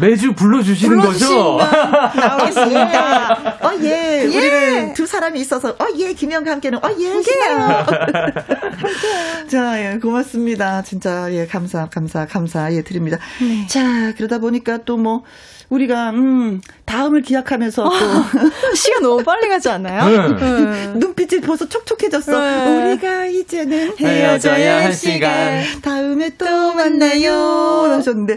매주 불러주시는 거죠? 나오겠습니다. 어, 예. 우리는 두 사람이 있어서, 어, 예. 김영과 함께는, 어, 예. 신나요. 자, 예. 고맙습니다. 진짜, 예. 감사, 감사, 감사, 예. 드립니다. 자, 그러다 보니까 또 뭐, 우리가, 음, 다음을 기약하면서 또, 시간 너무 빨리 가지 않아요? 응. 눈빛이 벌써 촉촉해졌어. 네. 우리가 이제는 헤어져야 할 시간. 다음에 또 만나요. 하셨는데.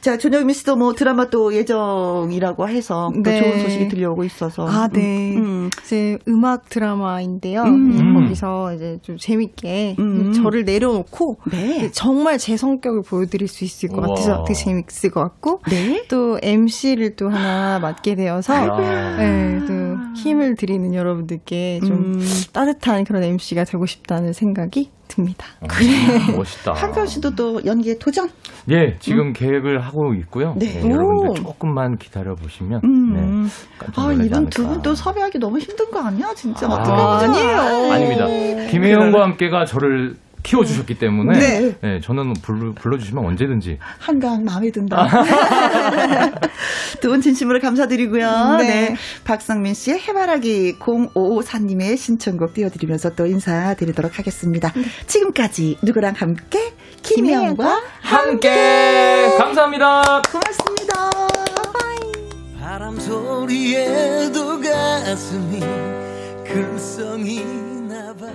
자, 전영미 씨도 뭐 드라마 또 예정이라고 해서 또 네. 좋은 소식이 들려오고 있어서. 아, 네. 음. 이제 음악 드라마인데요. 음. 네, 음. 거기서 이제 좀 재밌게 음. 저를 내려놓고 네. 정말 제 성격을 보여드릴 수 있을 것. 같아서 되게 재밌을 것 같고 네. 또 MC를 또 하나 맡게 되어서 아이고야. 네, 또 힘을 드리는 여러분들께 좀 음. 따뜻한 그런 MC가 되고 싶다는 생각이 듭니다. 멋있다. 한별 씨도 또 연기에 도전? 예, 지금 계획을 하고 있고요. 네. 네, 여러분들 오. 조금만 기다려 보시면 음. 네, 아, 이분 두. 분 또 섭외하기 너무 힘든 거 아니야? 진짜 아, 어떡하죠? 아니에요. 아닙니다. 김혜영과 함께가 저를 키워주셨기 때문에 네. 네, 저는 불러, 불러주시면 언제든지 한강 마음에 든다. 두 분 진심으로 감사드리고요. 네. 네. 박상민 씨의 해바라기 0554님의 신청곡 띄워드리면서 또 인사드리도록 하겠습니다. 지금까지 누구랑 함께? 김혜영과 함께 감사합니다. 고맙습니다. 바람 소리에도 가슴이 글썽이나 봐